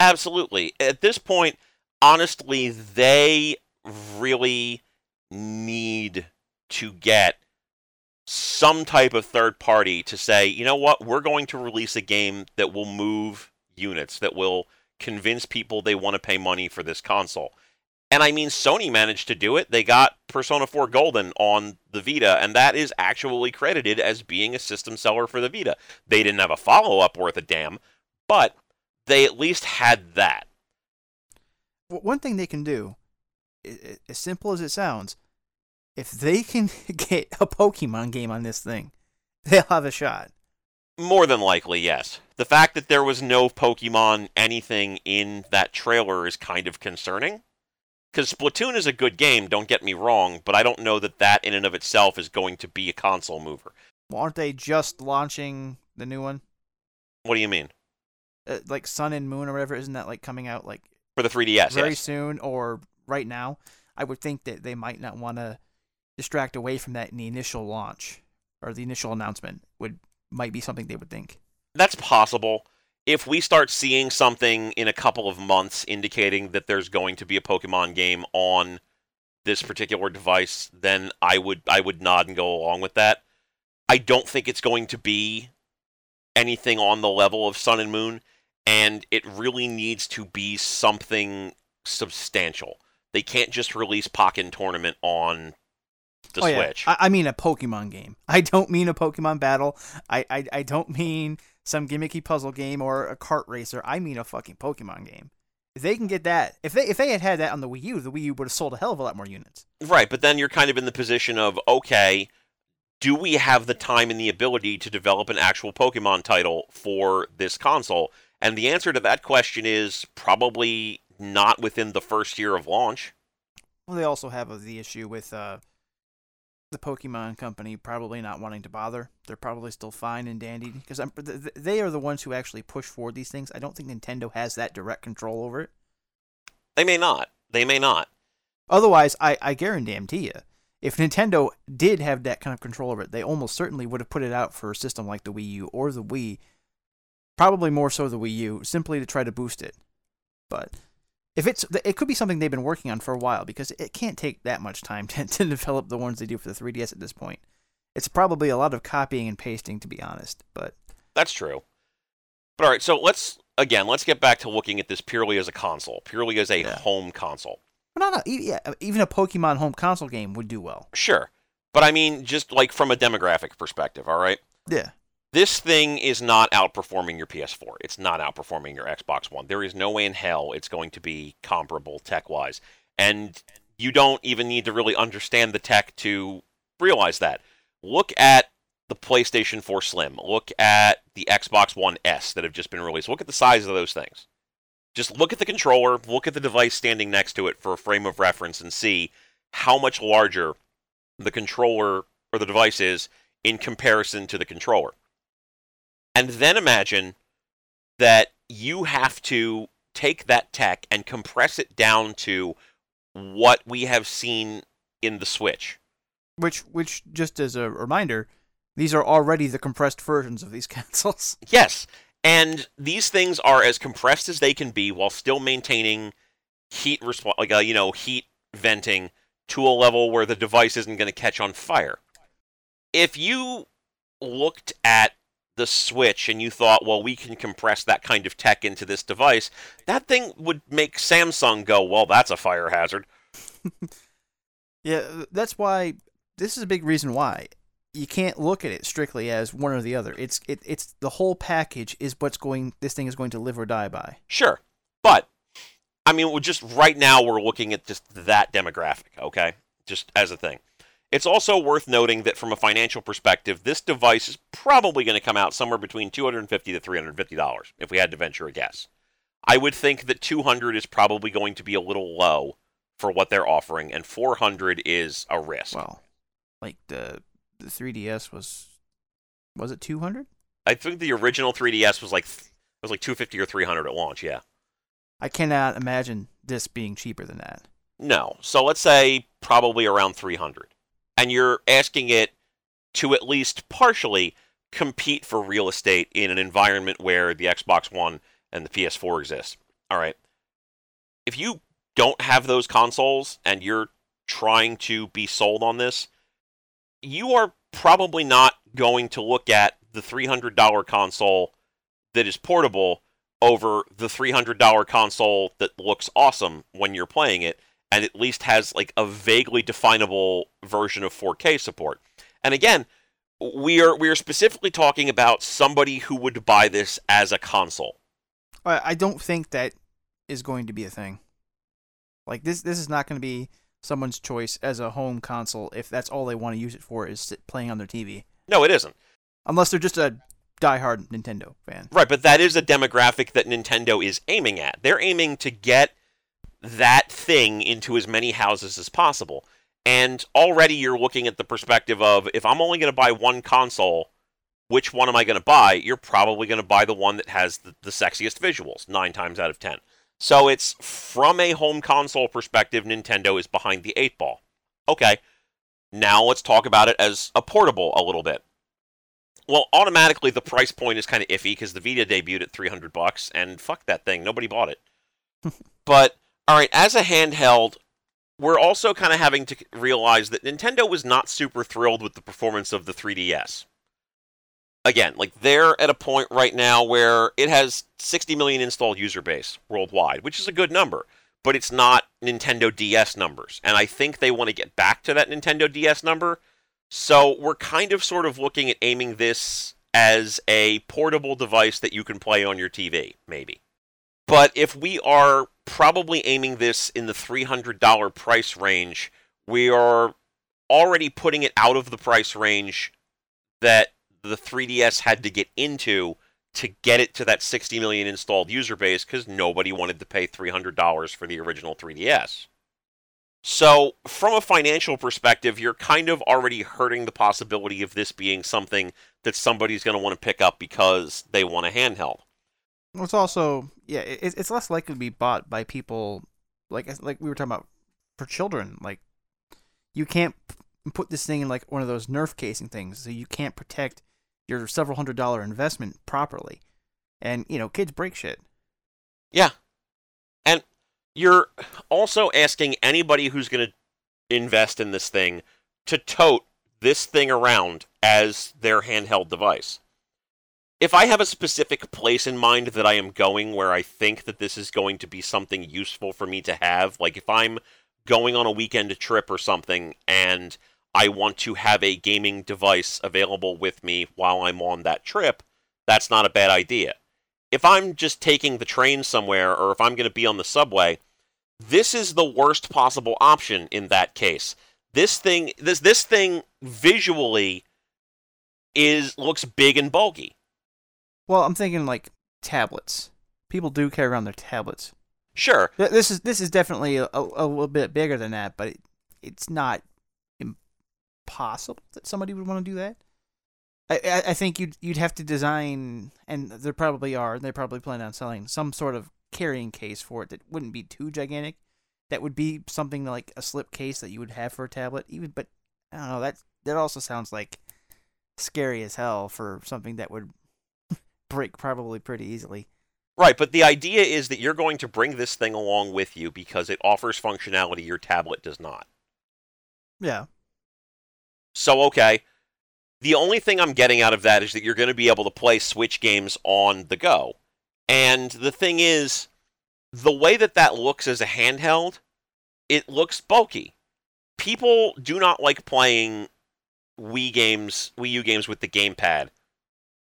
Absolutely. At this point, honestly, they really need to get some type of third party to say, you know what, we're going to release a game that will move units, that will convince people they want to pay money for this console. And I mean, Sony managed to do it. They got Persona 4 Golden on the Vita, and that is actually credited as being a system seller for the Vita. They didn't have a follow up worth a damn, but they at least had that.
One thing they can do, as simple as it sounds, if they can get a Pokemon game on this thing, they'll have a shot.
More than likely, yes. The fact that there was no Pokemon anything in that trailer is kind of concerning. Because Splatoon is a good game, don't get me wrong, but I don't know that that in and of itself is going to be a console mover.
Well, aren't they just launching the new one?
What do you mean?
Uh, like Sun and Moon or whatever, isn't that like coming out like
For the 3DS,
very
yes.
soon or right now? I would think that they might not want to distract away from that in the initial launch or the initial announcement. Would might be something they would think.
That's possible. If we start seeing something in a couple of months indicating that there's going to be a Pokemon game on this particular device, then I would I would nod and go along with that. I don't think it's going to be anything on the level of Sun and Moon, and it really needs to be something substantial. They can't just release Pokken Tournament on the
oh, yeah. I, I mean a Pokemon game. I don't mean a Pokemon battle. I, I I don't mean some gimmicky puzzle game or a kart racer. I mean a fucking Pokemon game. If they can get that, if they if they had had that on the Wii U, the Wii U would have sold a hell of a lot more units.
Right, but then you're kind of in the position of okay, do we have the time and the ability to develop an actual Pokemon title for this console? And the answer to that question is probably not within the first year of launch.
Well, they also have the issue with uh, the Pokemon Company probably not wanting to bother. They're probably still fine and dandy because they are the ones who actually push forward these things. I don't think Nintendo has that direct control over it.
They may not. They may not.
Otherwise, I, I guarantee you, if Nintendo did have that kind of control over it, they almost certainly would have put it out for a system like the Wii U or the Wii. Probably more so the Wii U, simply to try to boost it. But if it's it could be something they've been working on for a while because it can't take that much time to, to develop the ones they do for the 3DS at this point. It's probably a lot of copying and pasting to be honest, but
That's true. But all right, so let's again, let's get back to looking at this purely as a console, purely as a
Yeah.
home console.
no, no, yeah, uh, even a Pokemon home console game would do well.
Sure. But I mean just like from a demographic perspective, all right?
Yeah,
this thing is not outperforming your PS4. It's not outperforming your Xbox One. There is no way in hell it's going to be comparable tech wise. And you don't even need to really understand the tech to realize that. Look at the PlayStation 4 Slim. Look at the Xbox One S that have just been released. Look at the size of those things. Just look at the controller, look at the device standing next to it for a frame of reference, and see how much larger the controller or the device is in comparison to the controller. And then imagine that you have to take that tech and compress it down to what we have seen in the Switch.
which which just as a reminder, these are already the compressed versions of these consoles.
Yes, and these things are as compressed as they can be while still maintaining heat resp- like uh, you know heat venting to a level where the device isn't going to catch on fire. If you looked at the Switch and you thought, well, we can compress that kind of tech into this device, that thing would make Samsung go, well, that's a fire hazard.
Yeah, uh, that's why this is a big reason why you can't look at it strictly as one or the other. It's it, it's the whole package is what's going this thing is going to live or die by.
Sure, but I mean, we're just right now we're looking at just that demographic, okay? Just as a thing. It's also worth noting that from a financial perspective, this device is probably going to come out somewhere between 250 to 350 dollars if we had to venture a guess. I would think that 200 is probably going to be a little low for what they're offering, and 400 is a risk.
Well, like the the 3DS was was it 200?
I think the original 3DS was like was like 250 or 300 at launch. Yeah.
I cannot imagine this being cheaper than that.
No. So let's say probably around 300. And you're asking it to at least partially compete for real estate in an environment where the Xbox One and the PS4 exist. All right. If you don't have those consoles and you're trying to be sold on this, you are probably not going to look at the $300 console that is portable over the $300 console that looks awesome when you're playing it and at least has like a vaguely definable version of 4K support. And again, we are we are specifically talking about somebody who would buy this as a console.
I don't think that is going to be a thing. Like this this is not going to be someone's choice as a home console if that's all they want to use it for is playing on their TV.
No, it isn't.
Unless they're just a diehard Nintendo fan.
Right, but that is a demographic that Nintendo is aiming at. They're aiming to get that thing into as many houses as possible. And already you're looking at the perspective of if I'm only going to buy one console, which one am I going to buy? You're probably going to buy the one that has the, the sexiest visuals, nine times out of ten. So it's from a home console perspective, Nintendo is behind the eight ball. Okay, now let's talk about it as a portable a little bit. Well, automatically the price point is kind of iffy because the Vita debuted at 300 bucks, and fuck that thing, nobody bought it. but all right, as a handheld, we're also kind of having to realize that Nintendo was not super thrilled with the performance of the 3DS. Again, like they're at a point right now where it has 60 million installed user base worldwide, which is a good number, but it's not Nintendo DS numbers. And I think they want to get back to that Nintendo DS number so we're kind of sort of looking at aiming this as a portable device that you can play on your TV, maybe. But if we are probably aiming this in the $300 price range, we are already putting it out of the price range that the 3DS had to get into to get it to that 60 million installed user base because nobody wanted to pay $300 for the original 3DS. So, from a financial perspective, you're kind of already hurting the possibility of this being something that somebody's going to want to pick up because they want a handheld.
It's also yeah, it's less likely to be bought by people like like we were talking about for children. Like you can't put this thing in like one of those Nerf casing things, so you can't protect your several hundred dollar investment properly. And you know, kids break shit.
Yeah, and you're also asking anybody who's going to invest in this thing to tote this thing around as their handheld device. If I have a specific place in mind that I am going where I think that this is going to be something useful for me to have, like if I'm going on a weekend trip or something and I want to have a gaming device available with me while I'm on that trip, that's not a bad idea if I'm just taking the train somewhere or if I'm going to be on the subway, this is the worst possible option in that case. This thing this this thing visually is looks big and bulky.
Well, I'm thinking like tablets. People do carry around their tablets.
Sure.
This is this is definitely a, a little bit bigger than that, but it, it's not impossible that somebody would want to do that. I, I think you'd you'd have to design, and there probably are. They probably plan on selling some sort of carrying case for it that wouldn't be too gigantic. That would be something like a slip case that you would have for a tablet. Even, but I don't know. That that also sounds like scary as hell for something that would break probably pretty easily.
Right, but the idea is that you're going to bring this thing along with you because it offers functionality your tablet does not.
Yeah.
So okay, the only thing I'm getting out of that is that you're going to be able to play Switch games on the go. And the thing is, the way that that looks as a handheld, it looks bulky. People do not like playing Wii games, Wii U games with the gamepad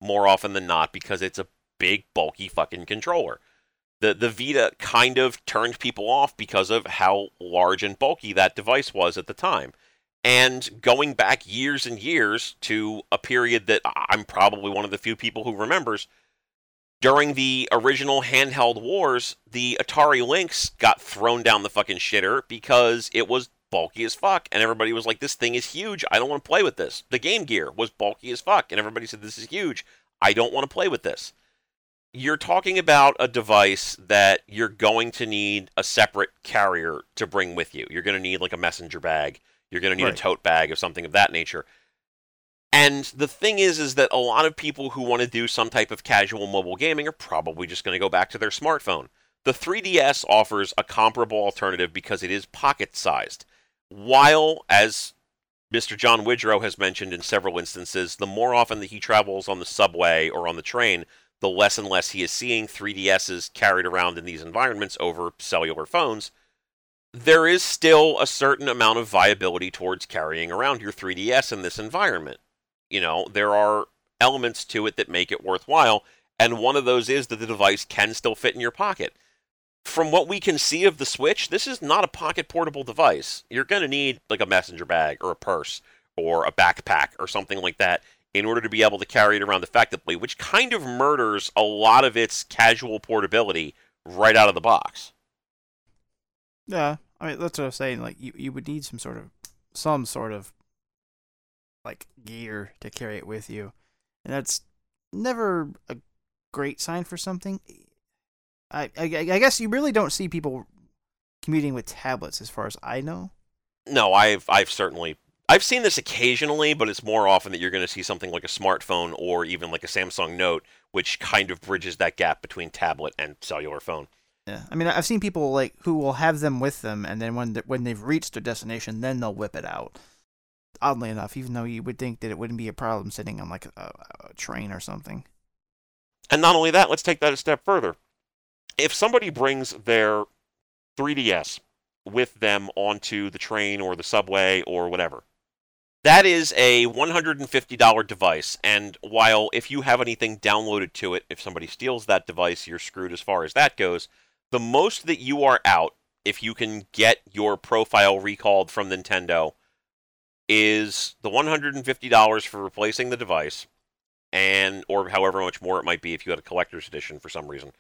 more often than not because it's a big, bulky fucking controller. The the Vita kind of turned people off because of how large and bulky that device was at the time. And going back years and years to a period that I'm probably one of the few people who remembers, during the original handheld wars, the Atari Lynx got thrown down the fucking shitter because it was bulky as fuck. And everybody was like, this thing is huge. I don't want to play with this. The Game Gear was bulky as fuck. And everybody said, this is huge. I don't want to play with this. You're talking about a device that you're going to need a separate carrier to bring with you. You're going to need like a messenger bag you're going to need right. a tote bag or something of that nature. And the thing is, is that a lot of people who want to do some type of casual mobile gaming are probably just going to go back to their smartphone. The 3DS offers a comparable alternative because it is pocket sized. While, as Mr. John Widrow has mentioned in several instances, the more often that he travels on the subway or on the train, the less and less he is seeing 3DSs carried around in these environments over cellular phones there is still a certain amount of viability towards carrying around your 3DS in this environment. You know, there are elements to it that make it worthwhile, and one of those is that the device can still fit in your pocket. From what we can see of the Switch, this is not a pocket portable device. You're going to need like a messenger bag or a purse or a backpack or something like that in order to be able to carry it around effectively, which kind of murders a lot of its casual portability right out of the box.
Yeah, I mean that's what I was saying. Like you, you would need some sort of some sort of like gear to carry it with you, and that's never a great sign for something. I, I I guess you really don't see people commuting with tablets, as far as I know.
No, I've I've certainly I've seen this occasionally, but it's more often that you're going to see something like a smartphone or even like a Samsung Note, which kind of bridges that gap between tablet and cellular phone.
Yeah, I mean, I've seen people like who will have them with them, and then when when they've reached their destination, then they'll whip it out. Oddly enough, even though you would think that it wouldn't be a problem sitting on like a, a train or something.
And not only that, let's take that a step further. If somebody brings their 3DS with them onto the train or the subway or whatever, that is a $150 device. And while if you have anything downloaded to it, if somebody steals that device, you're screwed as far as that goes. The most that you are out, if you can get your profile recalled from Nintendo, is the $150 for replacing the device, and or however much more it might be if you had a collector's edition for some reason,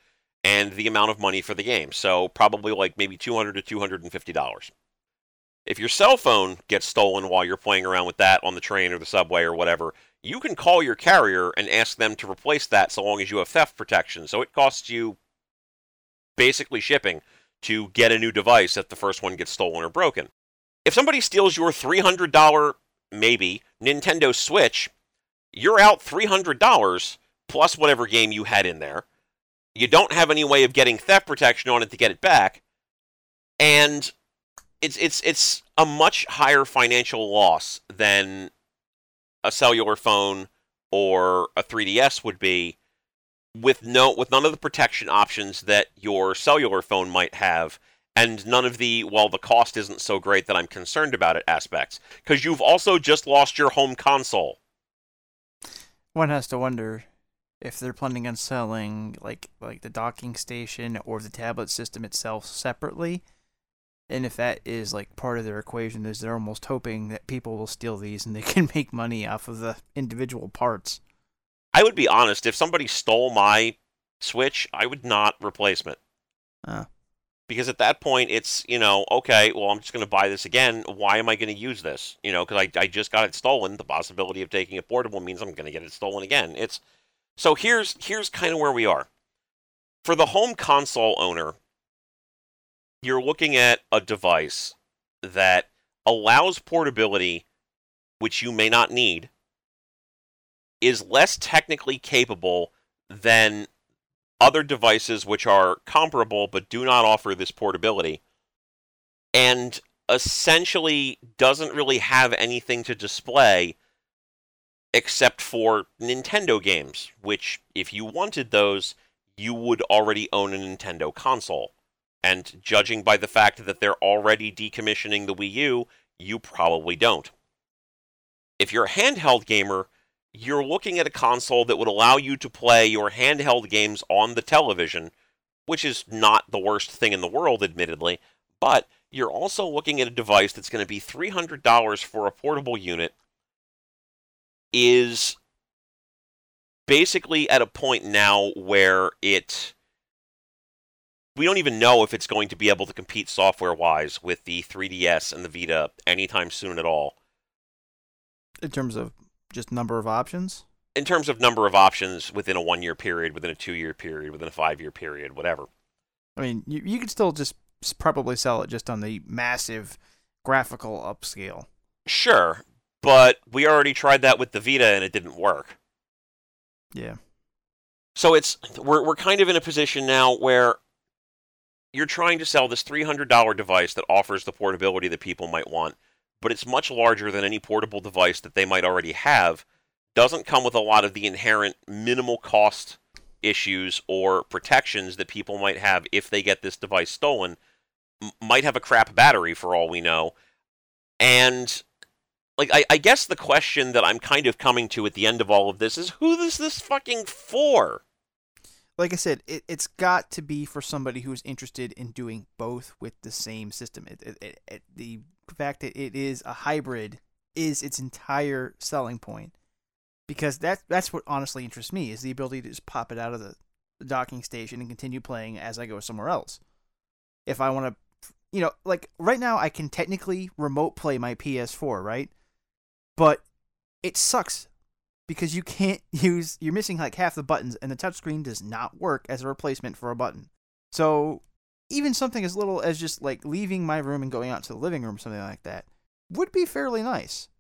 and the amount of money for the game. So probably like maybe 200 to 250 dollars. If your cell phone gets stolen while you're playing around with that on the train or the subway or whatever, you can call your carrier and ask them to replace that so long as you have theft protection. So it costs you basically shipping to get a new device if the first one gets stolen or broken. If somebody steals your $300 maybe Nintendo Switch, you're out $300 plus whatever game you had in there. You don't have any way of getting theft protection on it to get it back. And it's it's it's a much higher financial loss than a cellular phone or a 3DS would be with no with none of the protection options that your cellular phone might have and none of the well the cost isn't so great that I'm concerned about it aspects because you've also just lost your home console.
One has to wonder if they're planning on selling like like the docking station or the tablet system itself separately and if that is like part of their equation is they're almost hoping that people will steal these and they can make money off of the individual parts.
I would be honest if somebody stole my switch i would not replace it.
Uh.
because at that point it's you know okay well i'm just going to buy this again. Why am i going to use this? You know because I, I just got it stolen. The possibility of taking it portable means i'm going to get it stolen again. It's so here's here's kind of where we are. For the home console owner you're looking at a device that allows portability, which you may not need, is less technically capable than other devices which are comparable but do not offer this portability, and essentially doesn't really have anything to display except for Nintendo games, which, if you wanted those, you would already own a Nintendo console. And judging by the fact that they're already decommissioning the Wii U, you probably don't. If you're a handheld gamer, you're looking at a console that would allow you to play your handheld games on the television, which is not the worst thing in the world, admittedly, but you're also looking at a device that's going to be $300 for a portable unit, is basically at a point now where it we don't even know if it's going to be able to compete software wise with the 3DS and the Vita anytime soon at all.
In terms of just number of options?
In terms of number of options within a one year period, within a two year period, within a five year period, whatever.
I mean, you, you could still just probably sell it just on the massive graphical upscale.
Sure, but we already tried that with the Vita and it didn't work.
Yeah.
So it's we're we're kind of in a position now where you're trying to sell this $300 device that offers the portability that people might want, but it's much larger than any portable device that they might already have, doesn't come with a lot of the inherent minimal cost issues or protections that people might have if they get this device stolen, M- might have a crap battery for all we know. And like I, I guess the question that I'm kind of coming to at the end of all of this is who is this fucking for?
like I said, it, it's got to be for somebody who's interested in doing both with the same system. It, it, it, the fact that it is a hybrid is its entire selling point, because that that's what honestly interests me is the ability to just pop it out of the docking station and continue playing as I go somewhere else. If I want to you know, like right now I can technically remote play my PS4, right? But it sucks because you can't use you're missing like half the buttons and the touchscreen does not work as a replacement for a button. So even something as little as just like leaving my room and going out to the living room, something like that, would be fairly nice.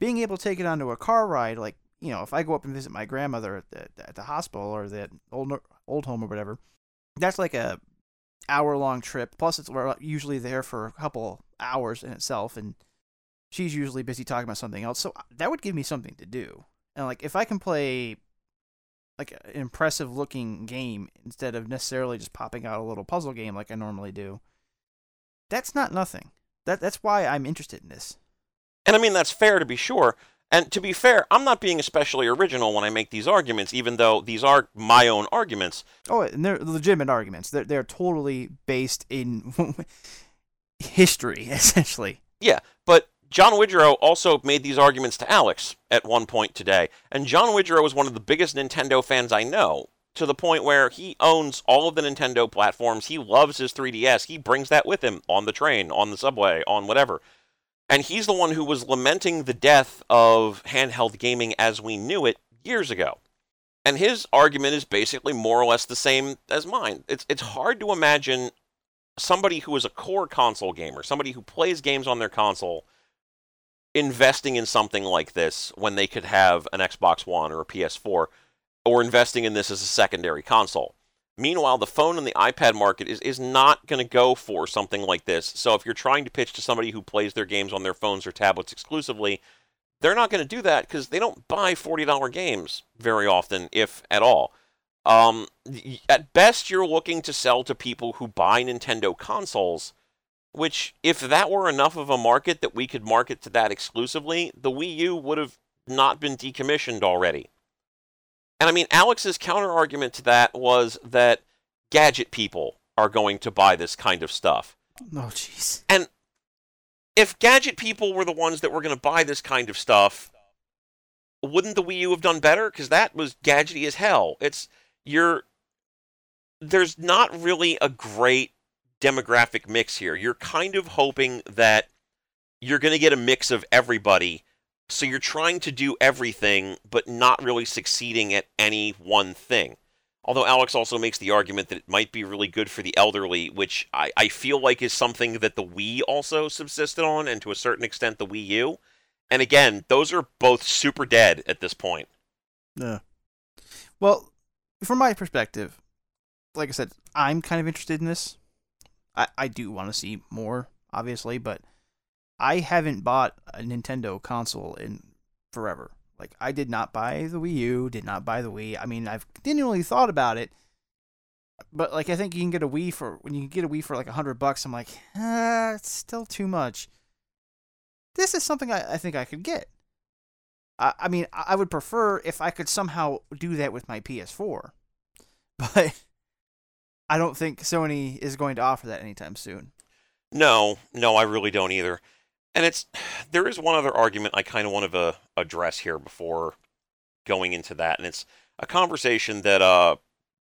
Being able to take it onto a car ride, like you know, if I go up and visit my grandmother at the, at the hospital or the old old home or whatever, that's like a hour long trip. Plus, it's usually there for a couple hours in itself, and she's usually busy talking about something else. So uh, that would give me something to do. And like if I can play like an impressive looking game instead of necessarily just popping out a little puzzle game like I normally do, that's not nothing. That that's why I'm interested in this.
And I mean that's fair to be sure. And to be fair, I'm not being especially original when I make these arguments, even though these are my own arguments.
Oh, and they're legitimate arguments. They're they're totally based in history, essentially.
Yeah, but John Widrow also made these arguments to Alex at one point today, and John Widrow is one of the biggest Nintendo fans I know. To the point where he owns all of the Nintendo platforms. He loves his 3DS. He brings that with him on the train, on the subway, on whatever. And he's the one who was lamenting the death of handheld gaming as we knew it years ago. And his argument is basically more or less the same as mine. It's it's hard to imagine somebody who is a core console gamer, somebody who plays games on their console, investing in something like this when they could have an Xbox One or a PS4, or investing in this as a secondary console. Meanwhile, the phone and the iPad market is, is not going to go for something like this. So if you're trying to pitch to somebody who plays their games on their phones or tablets exclusively, they're not going to do that because they don't buy $40 games very often, if at all. Um, at best, you're looking to sell to people who buy Nintendo consoles, which, if that were enough of a market that we could market to that exclusively, the Wii U would have not been decommissioned already. And I mean, Alex's counter argument to that was that gadget people are going to buy this kind of stuff.
Oh, jeez.
And if gadget people were the ones that were going to buy this kind of stuff, wouldn't the Wii U have done better? Because that was gadgety as hell. It's you're there's not really a great demographic mix here. You're kind of hoping that you're going to get a mix of everybody so you're trying to do everything, but not really succeeding at any one thing. Although Alex also makes the argument that it might be really good for the elderly, which I, I feel like is something that the Wii also subsisted on, and to a certain extent the Wii U. And again, those are both super dead at this point.
Yeah. Well, from my perspective, like I said, I'm kind of interested in this. I, I do want to see more, obviously, but I haven't bought a Nintendo console in forever. Like I did not buy the Wii U, did not buy the Wii. I mean, I've continually thought about it, but like I think you can get a Wii for when you can get a Wii for like a hundred bucks. I'm like, ah, it's still too much. This is something I, I think I could get. I, I mean, I would prefer if I could somehow do that with my PS4, but I don't think Sony is going to offer that anytime soon.
No, no, I really don't either. And it's there is one other argument I kind of want to address here before going into that, and it's a conversation that uh,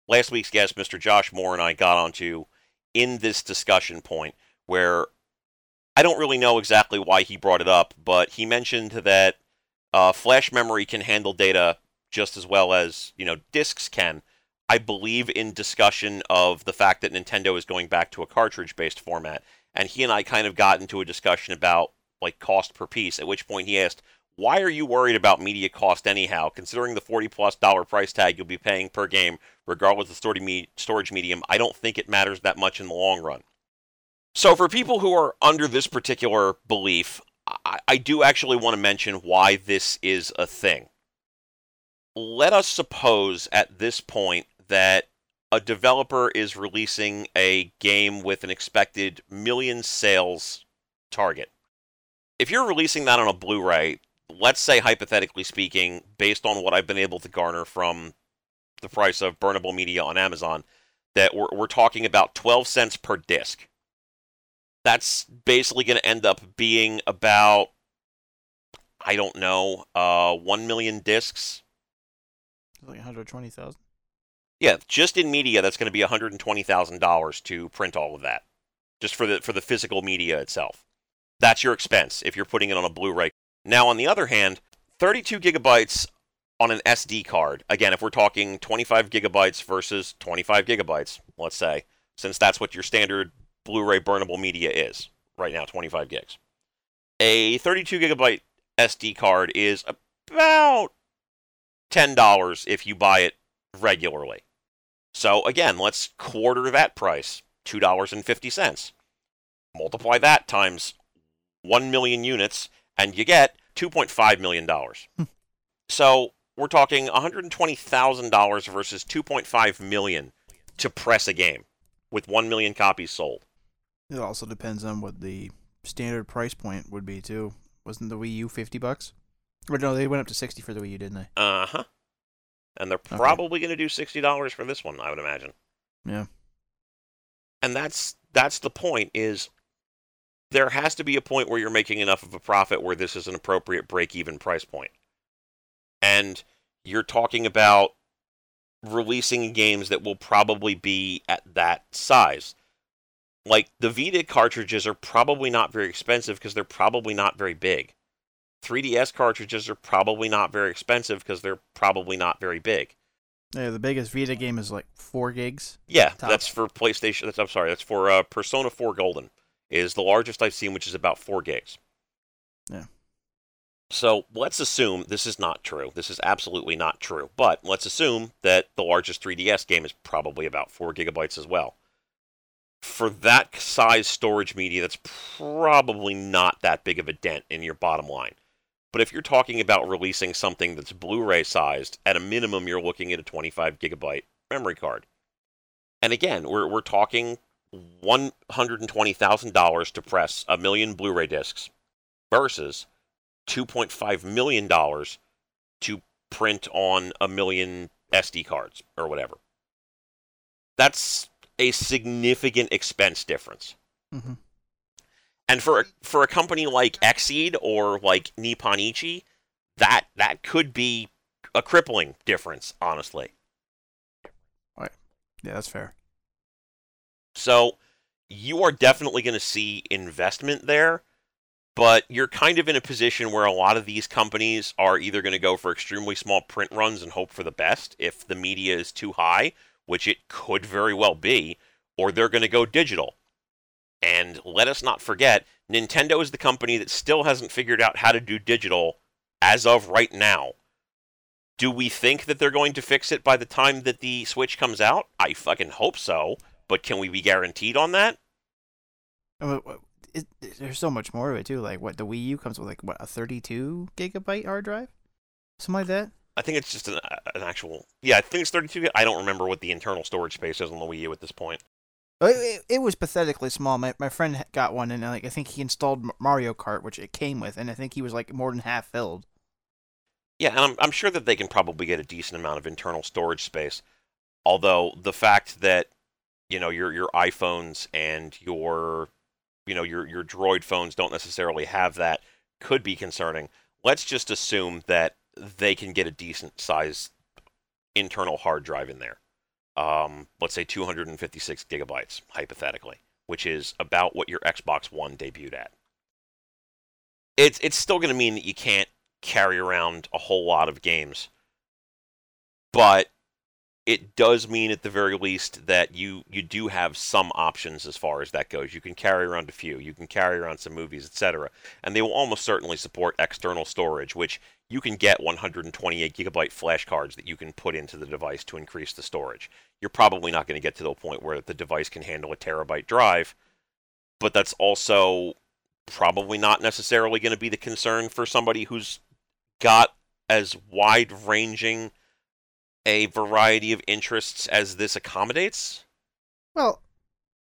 last week's guest, Mr. Josh Moore, and I got onto in this discussion point, where I don't really know exactly why he brought it up, but he mentioned that uh, flash memory can handle data just as well as you know discs can. I believe in discussion of the fact that Nintendo is going back to a cartridge-based format and he and I kind of got into a discussion about like cost per piece. At which point he asked, "Why are you worried about media cost anyhow? Considering the forty plus dollar price tag you'll be paying per game, regardless of the storage medium, I don't think it matters that much in the long run." So for people who are under this particular belief, I, I do actually want to mention why this is a thing. Let us suppose at this point that a developer is releasing a game with an expected million sales target. If you're releasing that on a Blu ray, let's say, hypothetically speaking, based on what I've been able to garner from the price of burnable media on Amazon, that we're, we're talking about 12 cents per disc. That's basically going to end up being about, I don't know, uh, 1 million discs.
Like 120,000?
Yeah, just in media, that's going to be $120,000 to print all of that. just for the for the physical media itself. That's your expense if you're putting it on a Blu-ray. Now, on the other hand, 32 gigabytes on an SD card. Again, if we're talking 25 gigabytes versus 25 gigabytes, let's say, since that's what your standard Blu-ray burnable media is right now, 25 gigs. A 32 gigabyte SD card is about $10 if you buy it regularly. So again, let's quarter that price, $2.50. Multiply that times 1 million units and you get $2.5 million. so we're talking $120,000 versus 2.5 million to press a game with 1 million copies sold.
It also depends on what the standard price point would be too. Wasn't the Wii U 50 bucks? Or no, they went up to 60 for the Wii U, didn't they?
Uh-huh. And they're probably okay. going to do $60 for this one, I would imagine.
Yeah.
And that's that's the point is there has to be a point where you're making enough of a profit where this is an appropriate break-even price point. And you're talking about releasing games that will probably be at that size. Like the Vita cartridges are probably not very expensive because they're probably not very big. 3DS cartridges are probably not very expensive because they're probably not very big.
Yeah, the biggest Vita game is like four gigs.
Yeah, top. that's for PlayStation. That's I'm sorry, that's for uh, Persona 4 Golden. Is the largest I've seen, which is about four gigs.
Yeah.
So let's assume this is not true. This is absolutely not true. But let's assume that the largest 3DS game is probably about four gigabytes as well. For that size storage media, that's probably not that big of a dent in your bottom line. But if you're talking about releasing something that's Blu-ray sized, at a minimum you're looking at a 25 gigabyte memory card. And again, we're we're talking $120,000 to press a million Blu-ray discs versus 2.5 million dollars to print on a million SD cards or whatever. That's a significant expense difference.
Mm-hmm.
And for a, for a company like Xseed or like Nippon Ichi, that that could be a crippling difference, honestly.
Right. Yeah, that's fair.
So you are definitely going to see investment there, but you're kind of in a position where a lot of these companies are either going to go for extremely small print runs and hope for the best if the media is too high, which it could very well be, or they're going to go digital and let us not forget, Nintendo is the company that still hasn't figured out how to do digital as of right now. Do we think that they're going to fix it by the time that the Switch comes out? I fucking hope so, but can we be guaranteed on that?
Uh, it, there's so much more of it too. Like what the Wii U comes with, like what a 32 gigabyte hard drive, something like that.
I think it's just an, uh, an actual. Yeah, I think it's 32. I don't remember what the internal storage space is on the Wii U at this point.
It, it, was pathetically small. My my friend got one, and like I think he installed Mario Kart, which it came with, and I think he was like more than half filled.
Yeah, and I'm I'm sure that they can probably get a decent amount of internal storage space. Although the fact that you know your your iPhones and your you know your your Droid phones don't necessarily have that could be concerning. Let's just assume that they can get a decent size internal hard drive in there um, let's say 256 gigabytes, hypothetically, which is about what your Xbox One debuted at. It's it's still going to mean that you can't carry around a whole lot of games, but it does mean at the very least that you you do have some options as far as that goes. You can carry around a few, you can carry around some movies, etc. And they will almost certainly support external storage, which you can get 128 gigabyte flash cards that you can put into the device to increase the storage. You're probably not going to get to the point where the device can handle a terabyte drive, but that's also probably not necessarily going to be the concern for somebody who's got as wide ranging a variety of interests as this accommodates?
Well,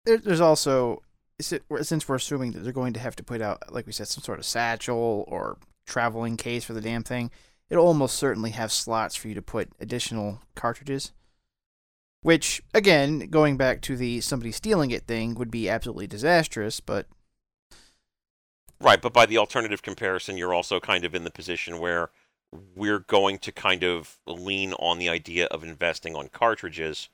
there's also since we're assuming that they're going to have to put out, like we said, some sort of satchel or traveling case for the damn thing, it'll almost certainly have slots for you to put additional cartridges. Which, again, going back to the somebody stealing it thing, would be absolutely disastrous, but.
Right, but by the alternative comparison, you're also kind of in the position where we're going to kind of lean on the idea of investing on cartridges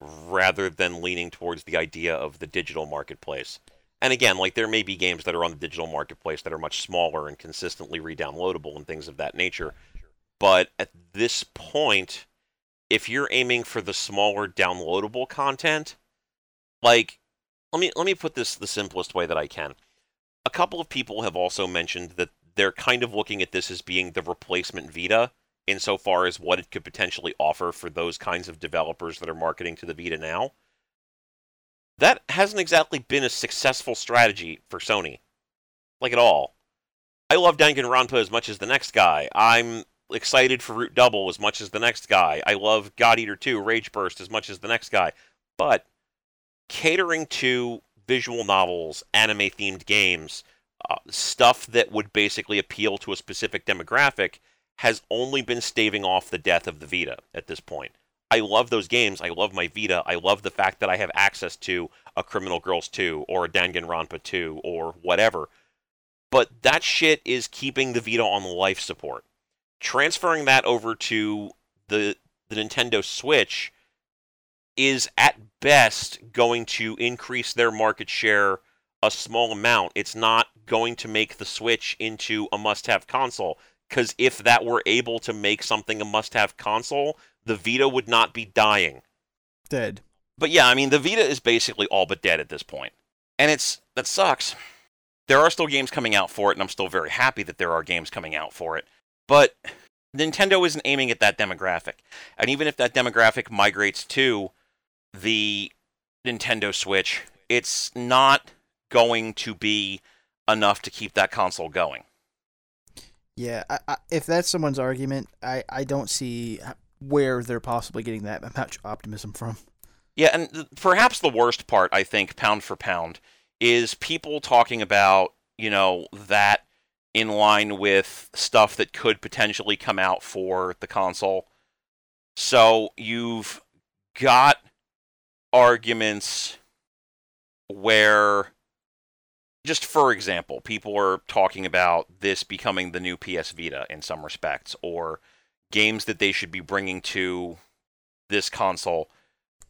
rather than leaning towards the idea of the digital marketplace. And again, like there may be games that are on the digital marketplace that are much smaller and consistently re-downloadable and things of that nature. But at this point, if you're aiming for the smaller downloadable content, like let me let me put this the simplest way that I can. A couple of people have also mentioned that they're kind of looking at this as being the replacement Vita insofar as what it could potentially offer for those kinds of developers that are marketing to the Vita now. That hasn't exactly been a successful strategy for Sony. Like at all. I love Danganronpa as much as the next guy. I'm excited for Root Double as much as the next guy. I love God Eater 2 Rage Burst as much as the next guy. But catering to visual novels, anime themed games, uh, stuff that would basically appeal to a specific demographic has only been staving off the death of the Vita at this point. I love those games. I love my Vita. I love the fact that I have access to a Criminal Girls 2 or a Danganronpa 2 or whatever. But that shit is keeping the Vita on life support. Transferring that over to the the Nintendo Switch is at best going to increase their market share a small amount. It's not going to make the Switch into a must-have console because if that were able to make something a must-have console, the Vita would not be dying.
Dead.
But yeah, I mean, the Vita is basically all but dead at this point. And it's that sucks. There are still games coming out for it, and I'm still very happy that there are games coming out for it. But Nintendo isn't aiming at that demographic. And even if that demographic migrates to the Nintendo Switch, it's not going to be enough to keep that console going.
Yeah, I, I, if that's someone's argument, I, I don't see where they're possibly getting that much optimism from.
Yeah, and th- perhaps the worst part, I think, pound for pound, is people talking about, you know, that in line with stuff that could potentially come out for the console. So you've got arguments where just for example, people are talking about this becoming the new PS Vita in some respects, or games that they should be bringing to this console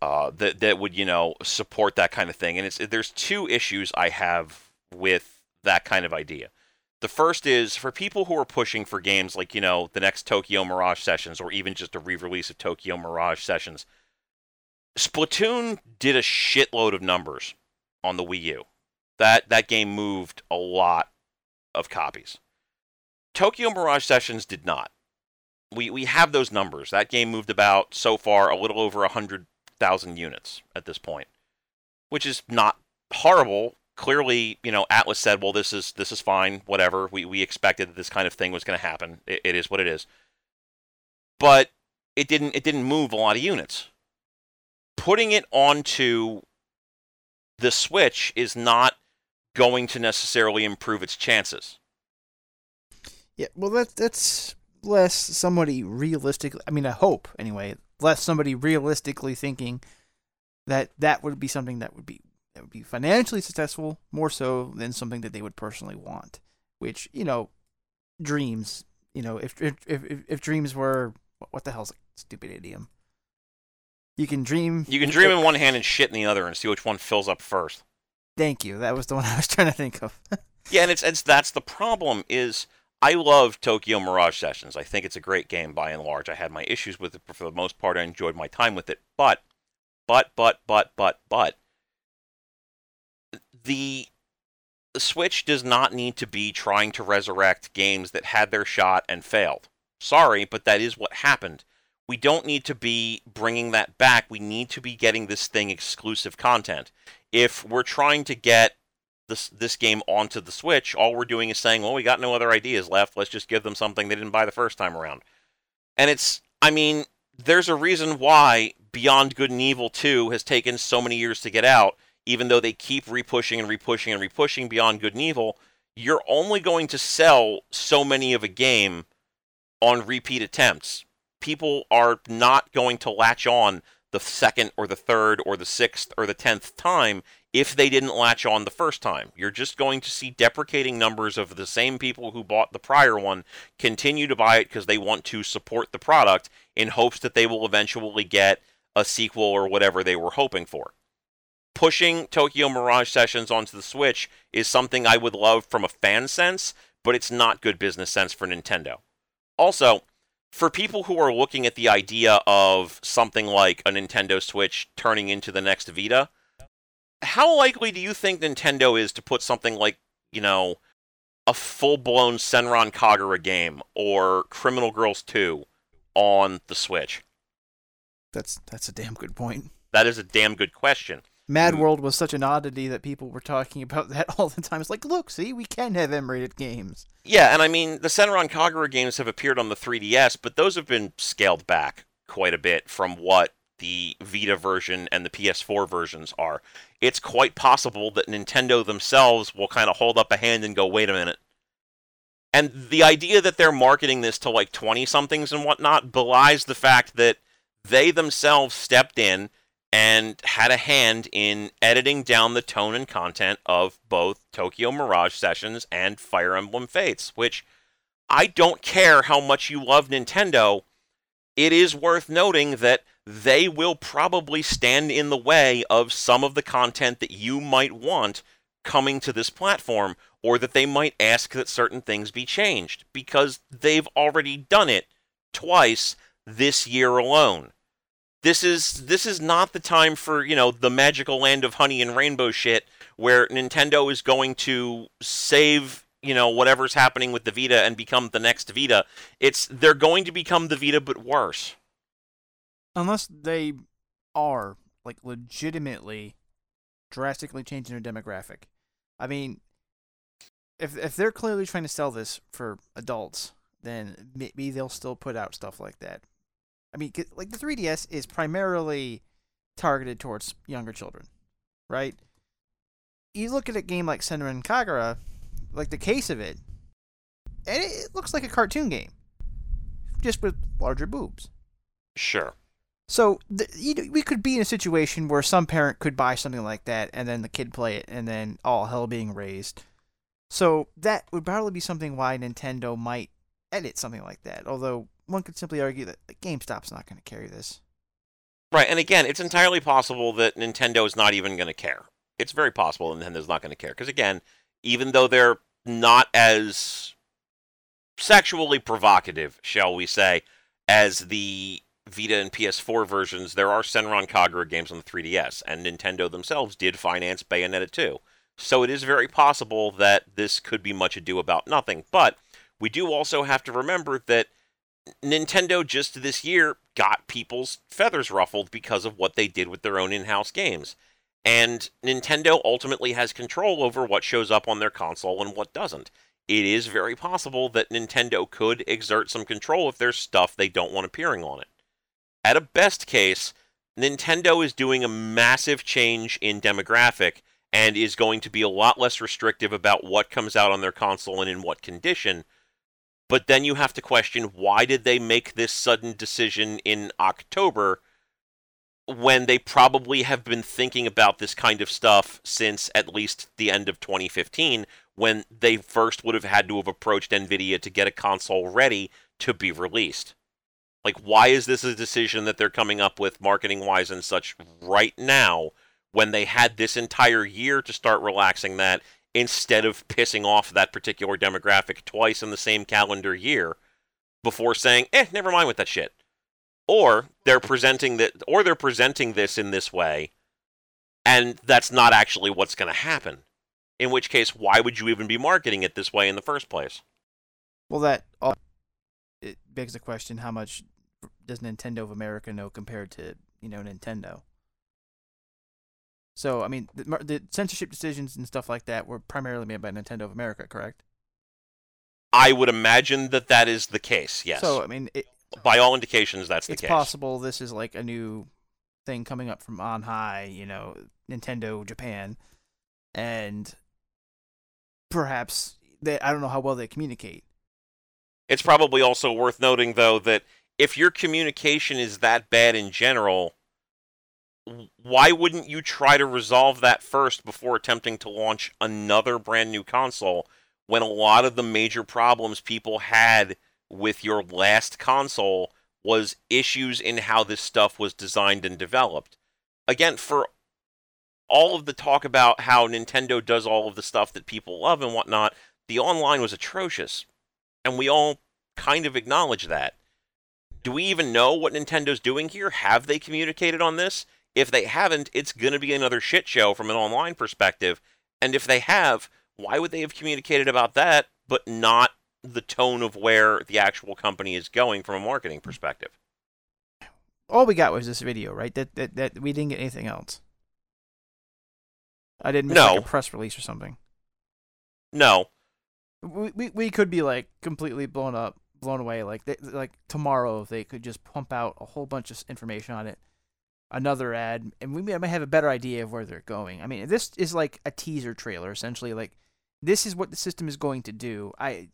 uh, that that would you know support that kind of thing. And it's there's two issues I have with that kind of idea. The first is for people who are pushing for games like you know the next Tokyo Mirage Sessions, or even just a re-release of Tokyo Mirage Sessions. Splatoon did a shitload of numbers on the Wii U that that game moved a lot of copies. Tokyo Mirage Sessions did not. We we have those numbers. That game moved about so far a little over hundred thousand units at this point, which is not horrible. Clearly, you know, Atlus said, "Well, this is this is fine. Whatever. We we expected that this kind of thing was going to happen. It, it is what it is." But it didn't it didn't move a lot of units. Putting it onto the Switch is not going to necessarily improve its chances.
Yeah, well, that that's less somebody realistically. I mean, I hope anyway. Less somebody realistically thinking that that would be something that would be that would be financially successful more so than something that they would personally want. Which you know, dreams. You know, if if if, if dreams were what the hell's a stupid idiom? You can dream.
You can dream in one hand and shit in the other, and see which one fills up first.
Thank you. That was the one I was trying to think of.
yeah, and it's it's that's the problem is I love Tokyo Mirage Sessions. I think it's a great game by and large. I had my issues with it, but for the most part, I enjoyed my time with it. But, but, but, but, but, but, the Switch does not need to be trying to resurrect games that had their shot and failed. Sorry, but that is what happened. We don't need to be bringing that back. We need to be getting this thing exclusive content if we're trying to get this this game onto the Switch, all we're doing is saying, "Well, we got no other ideas left. Let's just give them something they didn't buy the first time around." And it's, I mean, there's a reason why Beyond Good and Evil 2 has taken so many years to get out, even though they keep repushing and repushing and repushing Beyond Good and Evil. You're only going to sell so many of a game on repeat attempts. People are not going to latch on the second or the third or the sixth or the tenth time if they didn't latch on the first time. You're just going to see deprecating numbers of the same people who bought the prior one continue to buy it because they want to support the product in hopes that they will eventually get a sequel or whatever they were hoping for. pushing Tokyo Mirage Sessions onto the Switch is something I would love from a fan sense, but it's not good business sense for Nintendo. Also, for people who are looking at the idea of something like a Nintendo Switch turning into the next Vita, how likely do you think Nintendo is to put something like, you know, a full-blown Senran Kagura game or Criminal Girls 2 on the Switch?
That's that's a damn good point.
That is a damn good question.
Mad
Mm.
World was such an oddity that people were talking about that all the time. It's like, look, see, we can have M-rated games.
Yeah, and I mean, the Senran Kagura games have appeared on the 3DS, but those have been scaled back quite a bit from what the Vita version and the PS4 versions are. It's quite possible that Nintendo themselves will kind of hold up a hand and go, wait a minute. And the idea that they're marketing this to like 20 somethings and whatnot belies the fact that they themselves stepped in and had a hand in editing down the tone and content of both Tokyo Mirage Sessions and Fire Emblem Fates, which I don't care how much you love Nintendo. It is worth noting that they will probably stand in the way of some of the content that you might want coming to this platform, or that they might ask that certain things be changed, because they've already done it twice this year alone this is this is not the time for you know the magical land of honey and rainbow shit where Nintendo is going to save you know whatever's happening with the Vita and become the next Vita. It's they're going to become the Vita but worse.
Unless they are like legitimately drastically changing their demographic. I mean, if if they're clearly trying to sell this for adults, then maybe they'll still put out stuff like that. I mean, like the 3DS is primarily targeted towards younger children, right? You look at a game like Senran Kagura, like the case of it, and it, looks like a cartoon game, just with larger boobs.
Sure.
So th- you know, we could be in a situation where some parent could buy something like that, and then the kid play it, and then all hell being raised. So that would probably be something why Nintendo might edit something like that. Although one could simply argue that GameStop's not going to carry this.
Right, and again, it's entirely possible that Nintendo is not even going to care. It's very possible Nintendo's not going to care because again, even though they're not as sexually provocative, shall we say, as the Vita and PS4 versions, there are Senran Kagura games on the 3DS, and Nintendo themselves did finance Bayonetta 2. So it is very possible that this could be much ado about nothing. But we do also have to remember that Nintendo just this year got people's feathers ruffled because of what they did with their own in house games. And Nintendo ultimately has control over what shows up on their console and what doesn't. It is very possible that Nintendo could exert some control if there's stuff they don't want appearing on it. At a best case, Nintendo is doing a massive change in demographic and is going to be a lot less restrictive about what comes out on their console and in what condition. But then you have to question why did they make this sudden decision in October when they probably have been thinking about this kind of stuff since at least the end of 2015 when they first would have had to have approached Nvidia to get a console ready to be released. Like why is this a decision that they're coming up with marketing wise and such right now when they had this entire year to start relaxing that instead of pissing off that particular demographic twice in the same calendar year before saying, "Eh, never mind with that shit." Or they're presenting that or they're presenting this in this way and that's not actually what's going to happen. In which case, why would you even be marketing it this way in the first place?
Well, that it begs the question: How much does Nintendo of America know compared to you know Nintendo? So, I mean, the, the censorship decisions and stuff like that were primarily made by Nintendo of America, correct?
I would imagine that that is the case. Yes.
So, I mean, it,
By all indications, that's the
it's
case.
possible this is like a new thing coming up from on high, you know, Nintendo Japan, and perhaps they I don't know how well they communicate.
It's probably also worth noting, though, that if your communication is that bad in general, why wouldn't you try to resolve that first before attempting to launch another brand new console when a lot of the major problems people had with your last console was issues in how this stuff was designed and developed? Again, for all of the talk about how Nintendo does all of the stuff that people love and whatnot, the online was atrocious. And we all kind of acknowledge that. Do we even know what Nintendo's doing here? Have they communicated on this? If they haven't, it's going to be another shit show from an online perspective. And if they have, why would they have communicated about that, but not the tone of where the actual company is going from a marketing perspective?
All we got was this video, right? That that, that we didn't get anything else. I didn't miss like
No.
a press release or something.
No.
We, we we could be like completely blown up, blown away. Like they, like tomorrow, they could just pump out a whole bunch of information on it, another ad, and we might have a better idea of where they're going. I mean, this is like a teaser trailer, essentially. Like this is what the system is going to do. I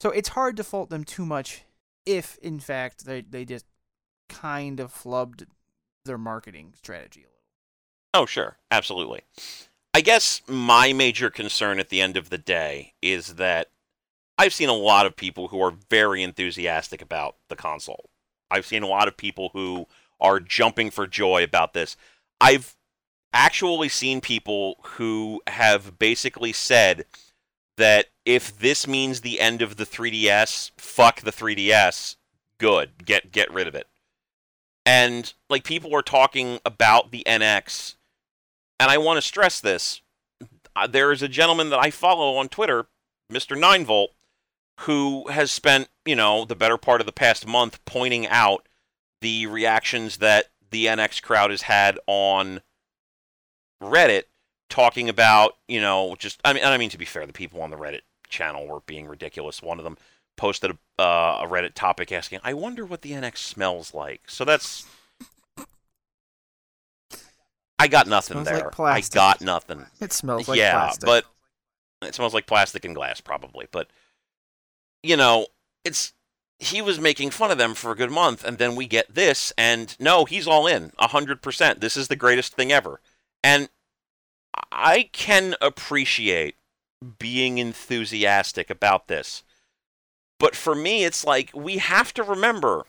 so it's hard to fault them too much if, in fact, they they just kind of flubbed their marketing strategy a little.
Oh, sure. Absolutely. I guess my major concern at the end of the day is that I've seen a lot of people who are very enthusiastic about the console. I've seen a lot of people who are jumping for joy about this. I've actually seen people who have basically said that if this means the end of the 3DS, fuck the 3DS, good. Get get rid of it. And like people are talking about the NX and I want to stress this. Uh, There is a gentleman that I follow on Twitter, Mr. 9volt, who has spent, you know, the better part of the past month pointing out the reactions that the NX crowd has had on Reddit talking about, you know, just I mean, I mean to be fair, the people on the Reddit channel were being ridiculous. One of them posted a, uh, a Reddit topic asking, "I wonder what the NX smells like." So that's I got nothing
Smells like
there. I got nothing.
It smells like
yeah,
plastic.
but it smells like plastic and glass probably. But you know, it's he was making fun of them for a good month, and then we get this, and no, he's all in, a hundred percent. This is the greatest thing ever, and I can appreciate being enthusiastic about this, but for me, it's like we have to remember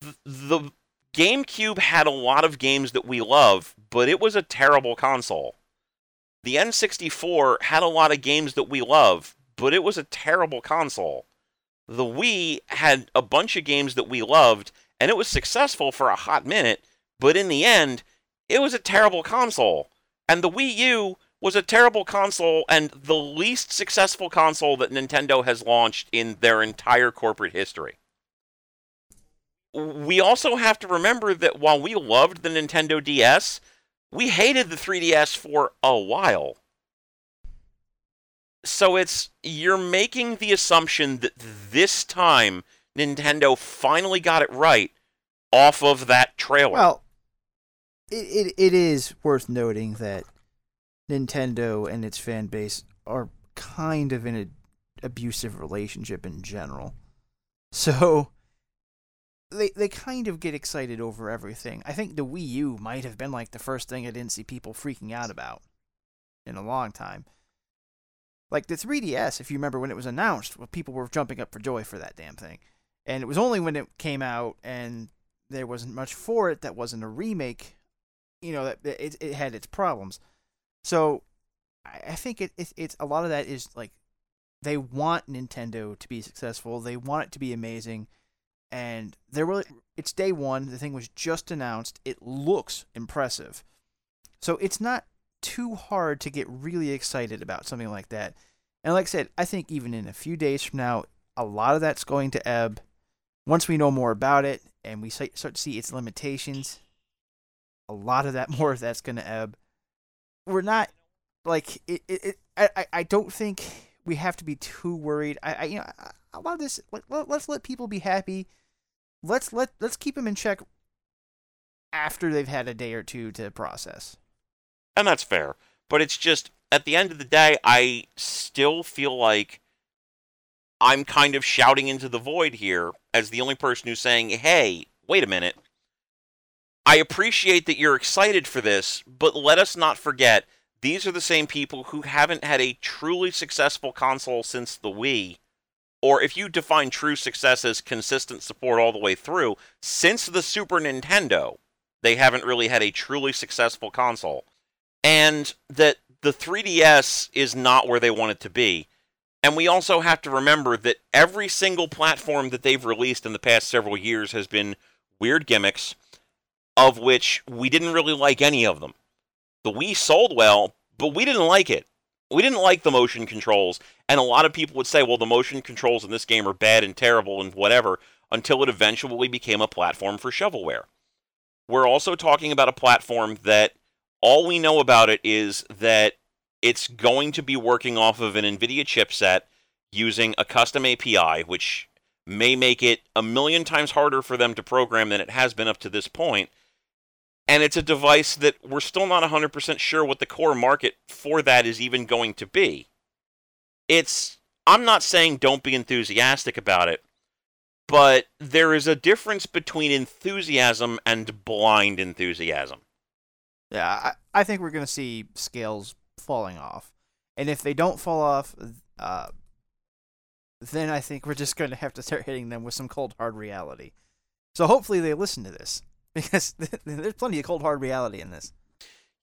th- the GameCube had a lot of games that we love, but it was a terrible console. The N64 had a lot of games that we love, but it was a terrible console. The Wii had a bunch of games that we loved, and it was successful for a hot minute, but in the end, it was a terrible console. And the Wii U was a terrible console and the least successful console that Nintendo has launched in their entire corporate history we also have to remember that while we loved the Nintendo DS, we hated the 3DS for a while. So it's you're making the assumption that this time Nintendo finally got it right off of that trailer.
Well, it, it it is worth noting that Nintendo and its fan base are kind of in an abusive relationship in general. So they they kind of get excited over everything. I think the Wii U might have been like the first thing I didn't see people freaking out about in a long time. Like the 3DS, if you remember when it was announced, well, people were jumping up for joy for that damn thing. And it was only when it came out and there wasn't much for it that wasn't a remake, you know, that it, it had its problems. So I, I think it, it it's a lot of that is like they want Nintendo to be successful. They want it to be amazing, and they're really. It's day one. The thing was just announced. It looks impressive, so it's not too hard to get really excited about something like that. And like I said, I think even in a few days from now, a lot of that's going to ebb. Once we know more about it and we start to see its limitations, a lot of that more of that's going to ebb. We're not like it. it, it I, I- don't think we have to be too worried. I, I you know a lot of this. Let, let, let's let people be happy. Let's let let's keep them in check after they've had a day or two to process.
And that's fair. But it's just at the end of the day, I still feel like I'm kind of shouting into the void here as the only person who's saying, "Hey, wait a minute. I appreciate that you're excited for this, but let us not forget these are the same people who haven't had a truly successful console since the Wii." Or if you define true success as consistent support all the way through, since the Super Nintendo, they haven't really had a truly successful console. And that the 3DS is not where they want it to be. And we also have to remember that every single platform that they've released in the past several years has been weird gimmicks, of which we didn't really like any of them. The Wii sold well, but we didn't like it. We didn't like the motion controls, and a lot of people would say, well, the motion controls in this game are bad and terrible and whatever, until it eventually became a platform for shovelware. We're also talking about a platform that all we know about it is that it's going to be working off of an NVIDIA chipset using a custom API, which may make it a million times harder for them to program than it has been up to this point. And it's a device that we're still not 100% sure what the core market for that is even going to be. It's, I'm not saying don't be enthusiastic about it, but there is a difference between enthusiasm and blind enthusiasm.
Yeah, I, I think we're going to see scales falling off. And if they don't fall off, uh, then I think we're just going to have to start hitting them with some cold hard reality. So hopefully they listen to this because there's plenty of cold hard reality in this.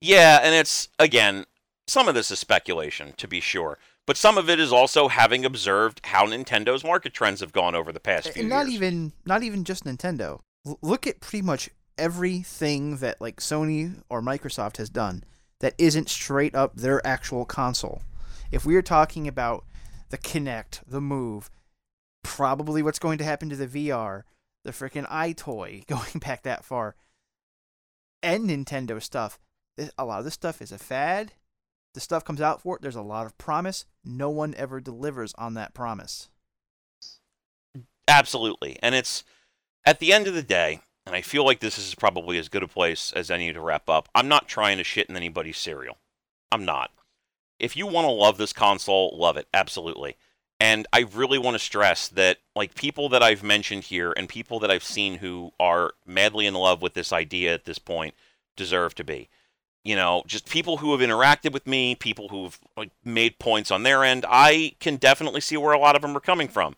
Yeah, and it's again, some of this is speculation to be sure, but some of it is also having observed how Nintendo's market trends have gone over the past few
and not
years.
even not even just Nintendo. L- look at pretty much everything that like Sony or Microsoft has done that isn't straight up their actual console. If we are talking about the Kinect, the Move, probably what's going to happen to the VR, the freaking EyeToy, going back that far, and Nintendo stuff, a lot of this stuff is a fad. The stuff comes out for it. There's a lot of promise. No one ever delivers on that promise.
Absolutely. And it's at the end of the day, and I feel like this is probably as good a place as any to wrap up. I'm not trying to shit in anybody's cereal. I'm not. If you want to love this console, love it. Absolutely. And I really want to stress that, like, people that I've mentioned here and people that I've seen who are madly in love with this idea at this point deserve to be. You know, just people who have interacted with me, people who've like, made points on their end. I can definitely see where a lot of them are coming from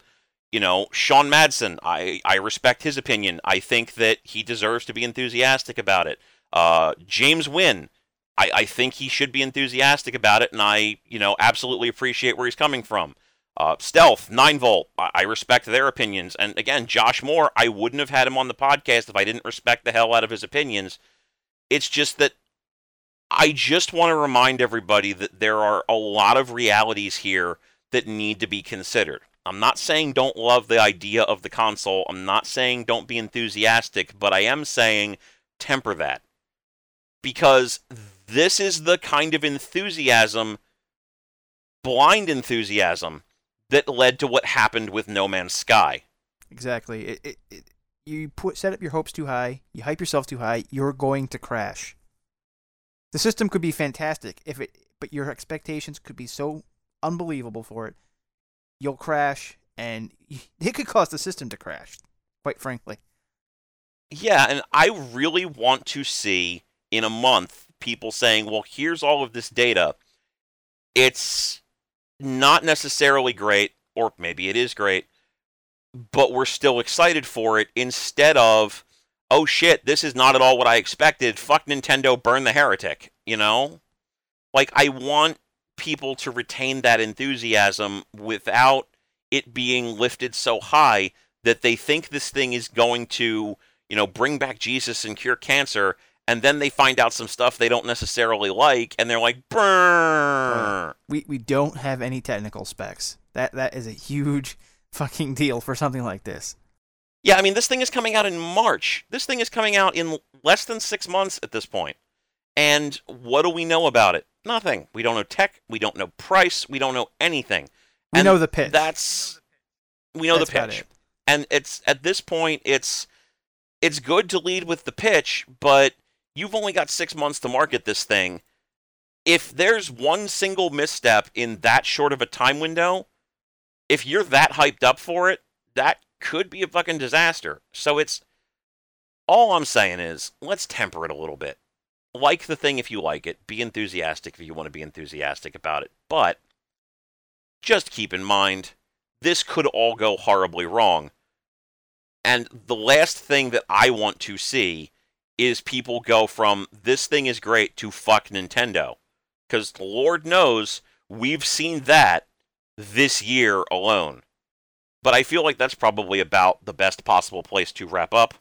you know, Sean Madsen, I, I respect his opinion. I think that he deserves to be enthusiastic about it. Uh, James Wynn, I, I think he should be enthusiastic about it, and I, you know, absolutely appreciate where he's coming from. Uh, Stealth, 9 Volt, I, I respect their opinions. And again, Josh Moore, I wouldn't have had him on the podcast if I didn't respect the hell out of his opinions. It's just that I just want to remind everybody that there are a lot of realities here that need to be considered. I'm not saying don't love the idea of the console. I'm not saying don't be enthusiastic, but I am saying temper that. Because this is the kind of enthusiasm, blind enthusiasm, that led to what happened with No Man's Sky.
Exactly. It, it, it, you put set up your hopes too high, you hype yourself too high, you're going to crash. The system could be fantastic if it but your expectations could be so unbelievable for it you'll crash, and it could cause the system to crash, quite frankly.
Yeah, and I really want to see in a month people saying, well, here's all of this data. It's not necessarily great, or maybe it is great, but we're still excited for it instead of, oh shit, this is not at all what I expected. Fuck Nintendo, burn the heretic, you know? Like, I want people to retain that enthusiasm without it being lifted so high that they think this thing is going to, you know, bring back Jesus and cure cancer, and then they find out some stuff they don't necessarily like, and they're like, "Brrr."
We we don't have any technical specs. That that is a huge fucking deal for something like this.
Yeah, I mean, this thing is coming out in March. This thing is coming out in less than six months at this point. And what do we know about it? Nothing. We don't know tech. We don't know price. We don't know anything.
We
And
know the pitch.
That's we know
That's
the pitch.
it.
And it's at this point it's it's good to lead with the pitch, but you've only got 6 months to market this thing. If there's one single misstep in that short of a time window, if you're that hyped up for it, that could be a fucking disaster. So it's all I'm saying is let's temper it a little bit. Like the thing if you like it, be enthusiastic if you want to be enthusiastic about it. But just keep in mind, this could all go horribly wrong. And the last thing that I want to see is people go from this thing is great to fuck Nintendo. Because Lord knows we've seen that this year alone. But I feel like that's probably about the best possible place to wrap up.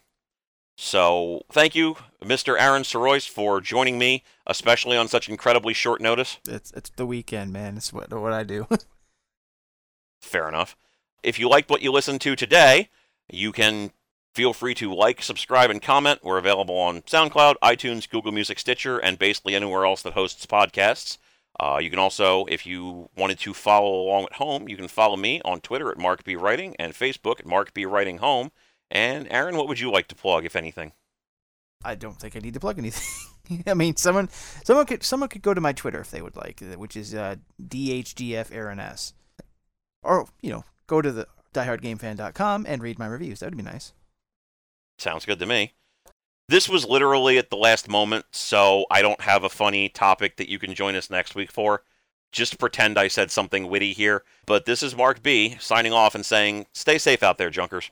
So thank you, Mr. Aaron Sirois, for joining me, especially on such incredibly short notice.
It's it's the weekend, man. It's what what I do.
Fair enough. If you liked what you listened to today, you can feel free to like, subscribe, and comment. We're available on SoundCloud, iTunes, Google Music, Stitcher, and basically anywhere else that hosts podcasts. Uh, you can also, if you wanted to follow along at home, you can follow me on Twitter at Mark B. Writing and Facebook at Mark B. Writing Home. And Aaron, what would you like to plug, if anything?
I don't think I need to plug anything. I mean, someone someone could someone could go to my Twitter if they would like, which is uh, Aaron S. Or you know, go to the diehardgamefan.com and read my reviews. That would be nice.
Sounds good to me. This was literally at the last moment, so I don't have a funny topic that you can join us next week for. Just pretend I said something witty here. But this is Mark B signing off and saying, stay safe out there, junkers.